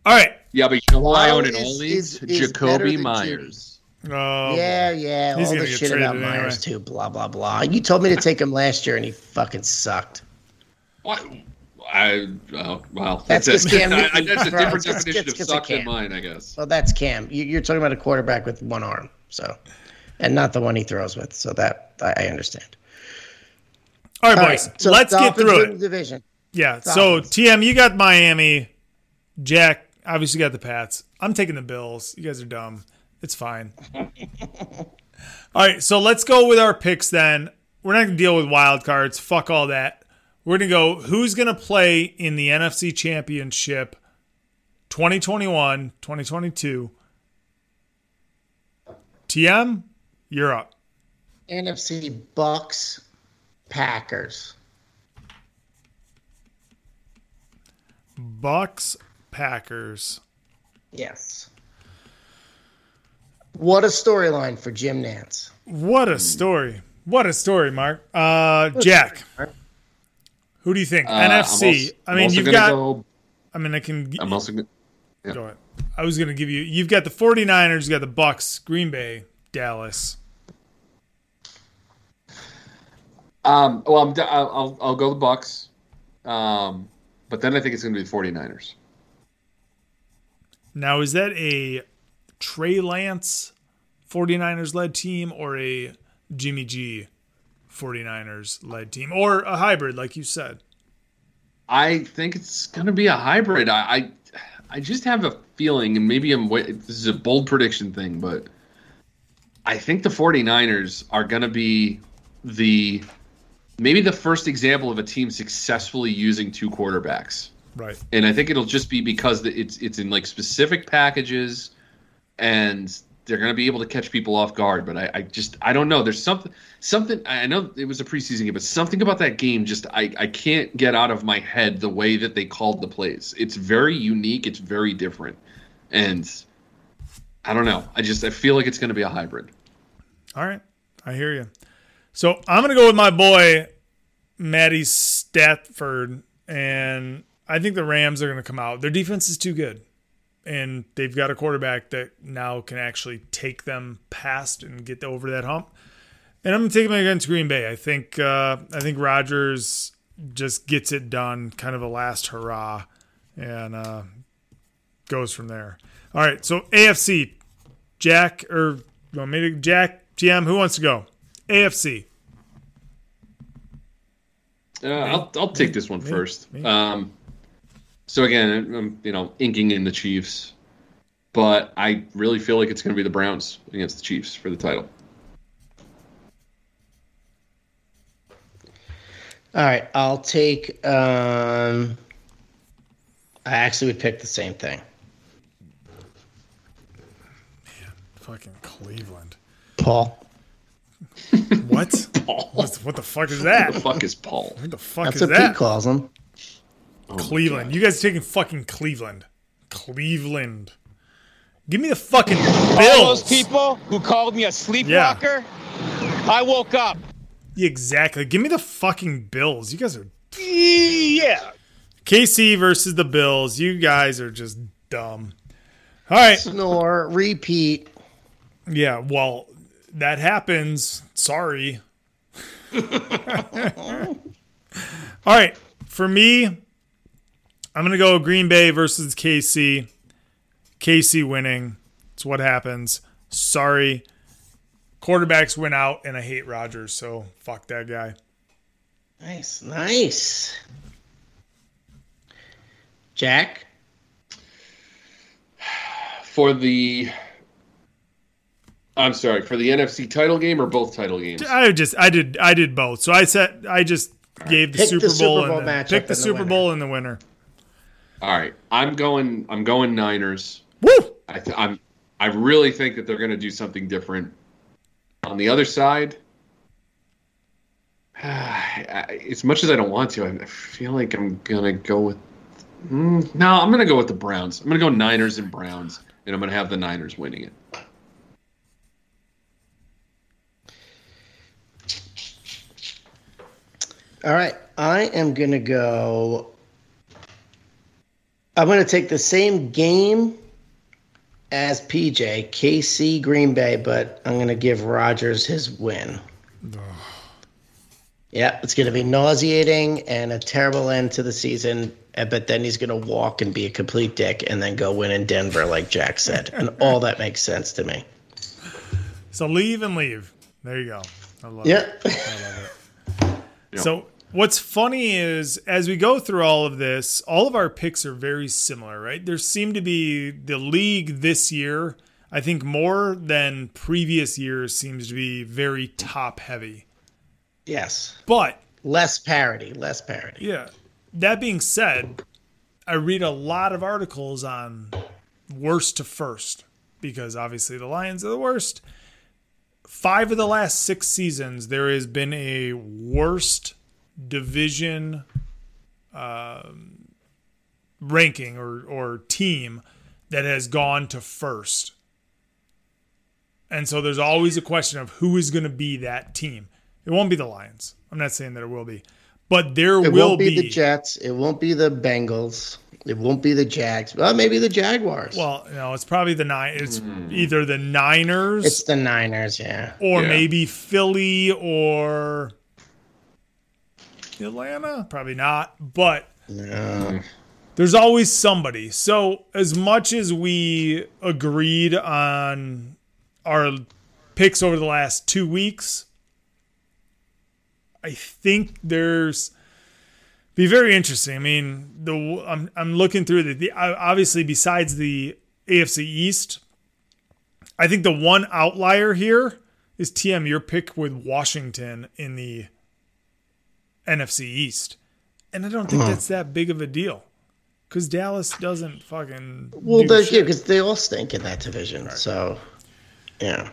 All right. Yeah, but you know why I own in all leagues? Jakobi Meyers. Oh, yeah, yeah. All the shit about anyway. Meyers too. Blah blah blah. You told me to take him last year, and he fucking sucked. What? I oh, well, that's, that's, Cam I, I, that's a different definition of suck than mine, I guess. Well, that's Cam. You, are talking about a quarterback with one arm, so, and not the one he throws with. So that I, I understand. All right, All boys. Right, so let's Dolphins get through it. Division. Yeah. Dolphins. So TM, you got Miami. Jack obviously got the Pats. I'm taking the Bills. You guys are dumb. It's fine. all right, so let's go with our picks then. We're not going to deal with wild cards. Fuck all that. We're going to go who's going to play in the NFC Championship 2021, 2022. TM, you're up. NFC Bucs, Packers. Bucs, Packers. Yes. What a storyline for Jim Nantz. What a story. What a story, Mark. Uh, Jack. Who do you think? Uh, NFC. Also, I mean, you've got. Go, I mean, I can. I'm also going yeah. Go ahead. I was going to give you. You've got the 49ers, you've got the Bucs, Green Bay, Dallas. Um, well, I'm, I'll, I'll go the Bucs. Um, but then I think it's going to be the 49ers. Now, is that a Trey Lance 49ers led team or a Jimmy G 49ers led team or a hybrid, like you said? I think it's going to be a hybrid. I, I, I just have a feeling, and maybe I'm this is a bold prediction thing, but I think the 49ers are going to be the maybe the first example of a team successfully using two quarterbacks. Right. And I think it'll just be because it's it's in like specific packages and they're going to be able to catch people off guard. But I, I, just I don't know. There's something something I know it was a preseason game, but something about that game just I I can't get out of my head the way that they called the plays. It's very unique. It's very different. And I don't know. I just I feel like it's going to be a hybrid. All right, I hear you. So I'm gonna go with my boy Matty Stafford, and I think the Rams are gonna come out. Their defense is too good, and they've got a quarterback that now can actually take them past and get over that hump. And I'm gonna take them against Green Bay. I think uh, I think Rodgers just gets it done, kind of a last hurrah, and uh, goes from there. All right, so AFC, Jack or you want me to Jack GM? Who wants to go? AFC. Uh, I'll I'll take this one first. Um, so again, I'm you know inking in the Chiefs, but I really feel like it's going to be the Browns against the Chiefs for the title. All right, I'll take. Um, I actually would pick the same thing. Man, Fucking Cleveland. Paul. What? what, what the fuck is that? The fuck is Paul? What the fuck That's is what that? Pete calls him. Oh Cleveland. You guys are taking fucking Cleveland. Cleveland. Give me the fucking All Bills. those people who called me a sleepwalker, I woke up. Exactly. Give me the fucking Bills. You guys are Yeah. KC versus the Bills. You guys are just dumb. All right. Snore, repeat. Yeah, well, that happens. Sorry. All right. For me, I'm going to go Green Bay versus KC. KC winning. It's what happens. Sorry. Quarterbacks went out, and I hate Rodgers, so fuck that guy. Nice, nice. Jack. For the, I'm sorry, for the NFC title game or both title games? I just I did I did both. So I said I just gave the Super the Bowl Super Bowl and then matchup pick the the Super winner. Bowl and the winner. All right, I'm going. I'm going Niners. Woo! I th- I'm. I really think that they're going to do something different. On the other side, I- as much as I don't want to, I feel like I'm gonna go with. Mm, no, I'm gonna go with the Browns. I'm gonna go Niners and Browns, and I'm gonna have the Niners winning it. All right, I am gonna go. I'm gonna take the same game as PJ, KC Green Bay, but I'm gonna give Rodgers his win. Yeah, it's gonna be nauseating and a terrible end to the season. uh, But then he's gonna walk and be a complete dick, and then go win in Denver, like Jack said, and all that makes sense to me. So leave and leave. There you go. I love Yeah. it. So what's funny is as we go through all of this, all of our picks are very similar, right? There seem to be the league this year, I think more than previous years seems to be very top heavy. yes. But Less parity. Less parity. yeah, that being said, I read a lot of articles on worst to first because obviously the Lions are the worst. Five of the last six seasons, there has been a worst division um, ranking or, or team that has gone to first. And so there's always a question of who is going to be that team. It won't be the Lions. I'm not saying that it will be, but there It will won't be, the Jets. It won't be the Bengals. It won't be the Jags. Well, maybe the Jaguars. Well, no, it's probably the nine. It's either the Niners it's the Niners, yeah. or Yeah. maybe Philly or Atlanta. Probably not, but No. there's always somebody. So as much as we agreed on our picks over the last two weeks, I think there's be very interesting. I mean, the I'm I'm looking through the, the obviously besides the AFC East, I think the one outlier here is TM your pick with Washington in the NFC East, and I don't think that's that big of a deal because Dallas doesn't fucking Well, do they, yeah, shit. because they all stink in that division. So, yeah.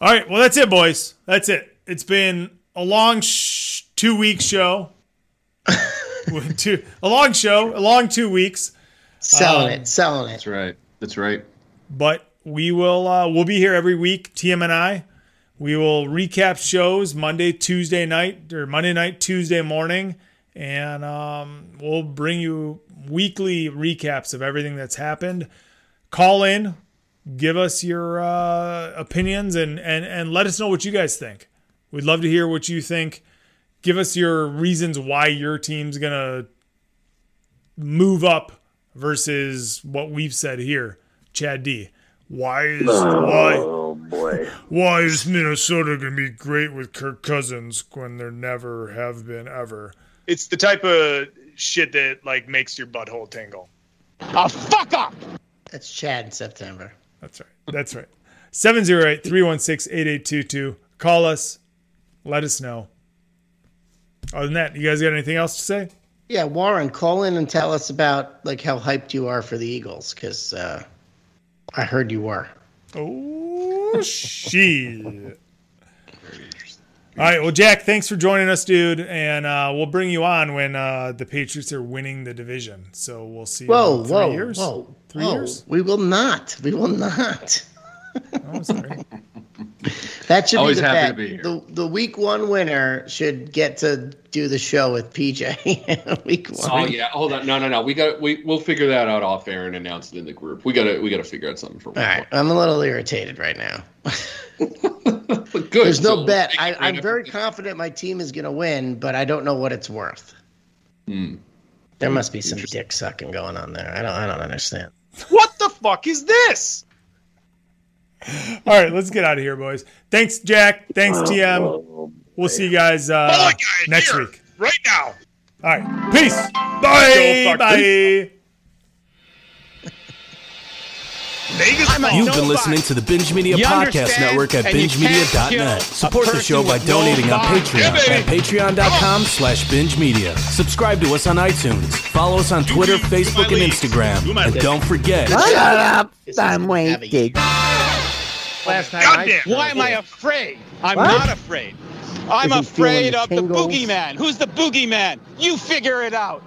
All right, well that's it, boys. That's it. It's been a long sh- two week show. Two, a long show, a long two weeks. Selling Um, it, selling it. That's right. That's right. but we will uh, we'll be here every week tm and i we will recap shows monday tuesday night or monday night tuesday morning and um, we'll bring you weekly recaps of everything that's happened. Call in give us your uh, opinions and, and and let us know what you guys think. We'd love to hear what you think. Give us your reasons why your team's gonna move up versus what we've said here. Chad d why is why boy. why is Minnesota going to be great with Kirk Cousins when there never have been ever? It's the type of shit that like makes your butthole tingle. Oh, fuck up! That's Chad in September. That's right. That's right. 708 316 8822. Call us. Let us know. Other than that, you guys got anything else to say? Yeah, Warren, call in and tell us about like how hyped you are for the Eagles, because uh, I heard you were. Oh, shit. All right. Well, Jack, thanks for joining us, dude. And uh, we'll bring you on when uh, the Patriots are winning the division. So we'll see Whoa, whoa, years. whoa, Three whoa. years? We will not. We will not. Oh, sorry. That should Always be the happy bet. to be here. The the week one winner should get to do the show with PJ. week one. Oh yeah. Hold on. No, no, no. We got. We we'll figure that out off air and announce it in the group. We gotta. We gotta figure out something for. All right, I'm a little irritated right now. Good. There's no So, bet. I, I'm your very effort. confident my team is going to win, but I don't know what it's worth. Hmm. There must be some dick sucking going on there. I don't. I don't understand. What the fuck is this? All right, let's get out of here, boys. Thanks, Jack. Thanks, TM. Oh, We'll see you guys uh, next here, week. right now. All right, peace. Bye. Bye. Vegas. You've been listening to the Binge Media You Podcast? Network at And you can't BingeMedia.net. Support the show by with no donating on. Patreon Yeah, baby. at patreon.com slash binge media. Subscribe to us on iTunes. Follow us on Twitter, me, do my Facebook, and. Instagram. And don't forget, Shut up. I'm waiting. Last time Goddamn. I Why am I afraid? I'm What? not afraid. I'm Is he afraid of the tingles? boogeyman. Who's the boogeyman? You figure it out.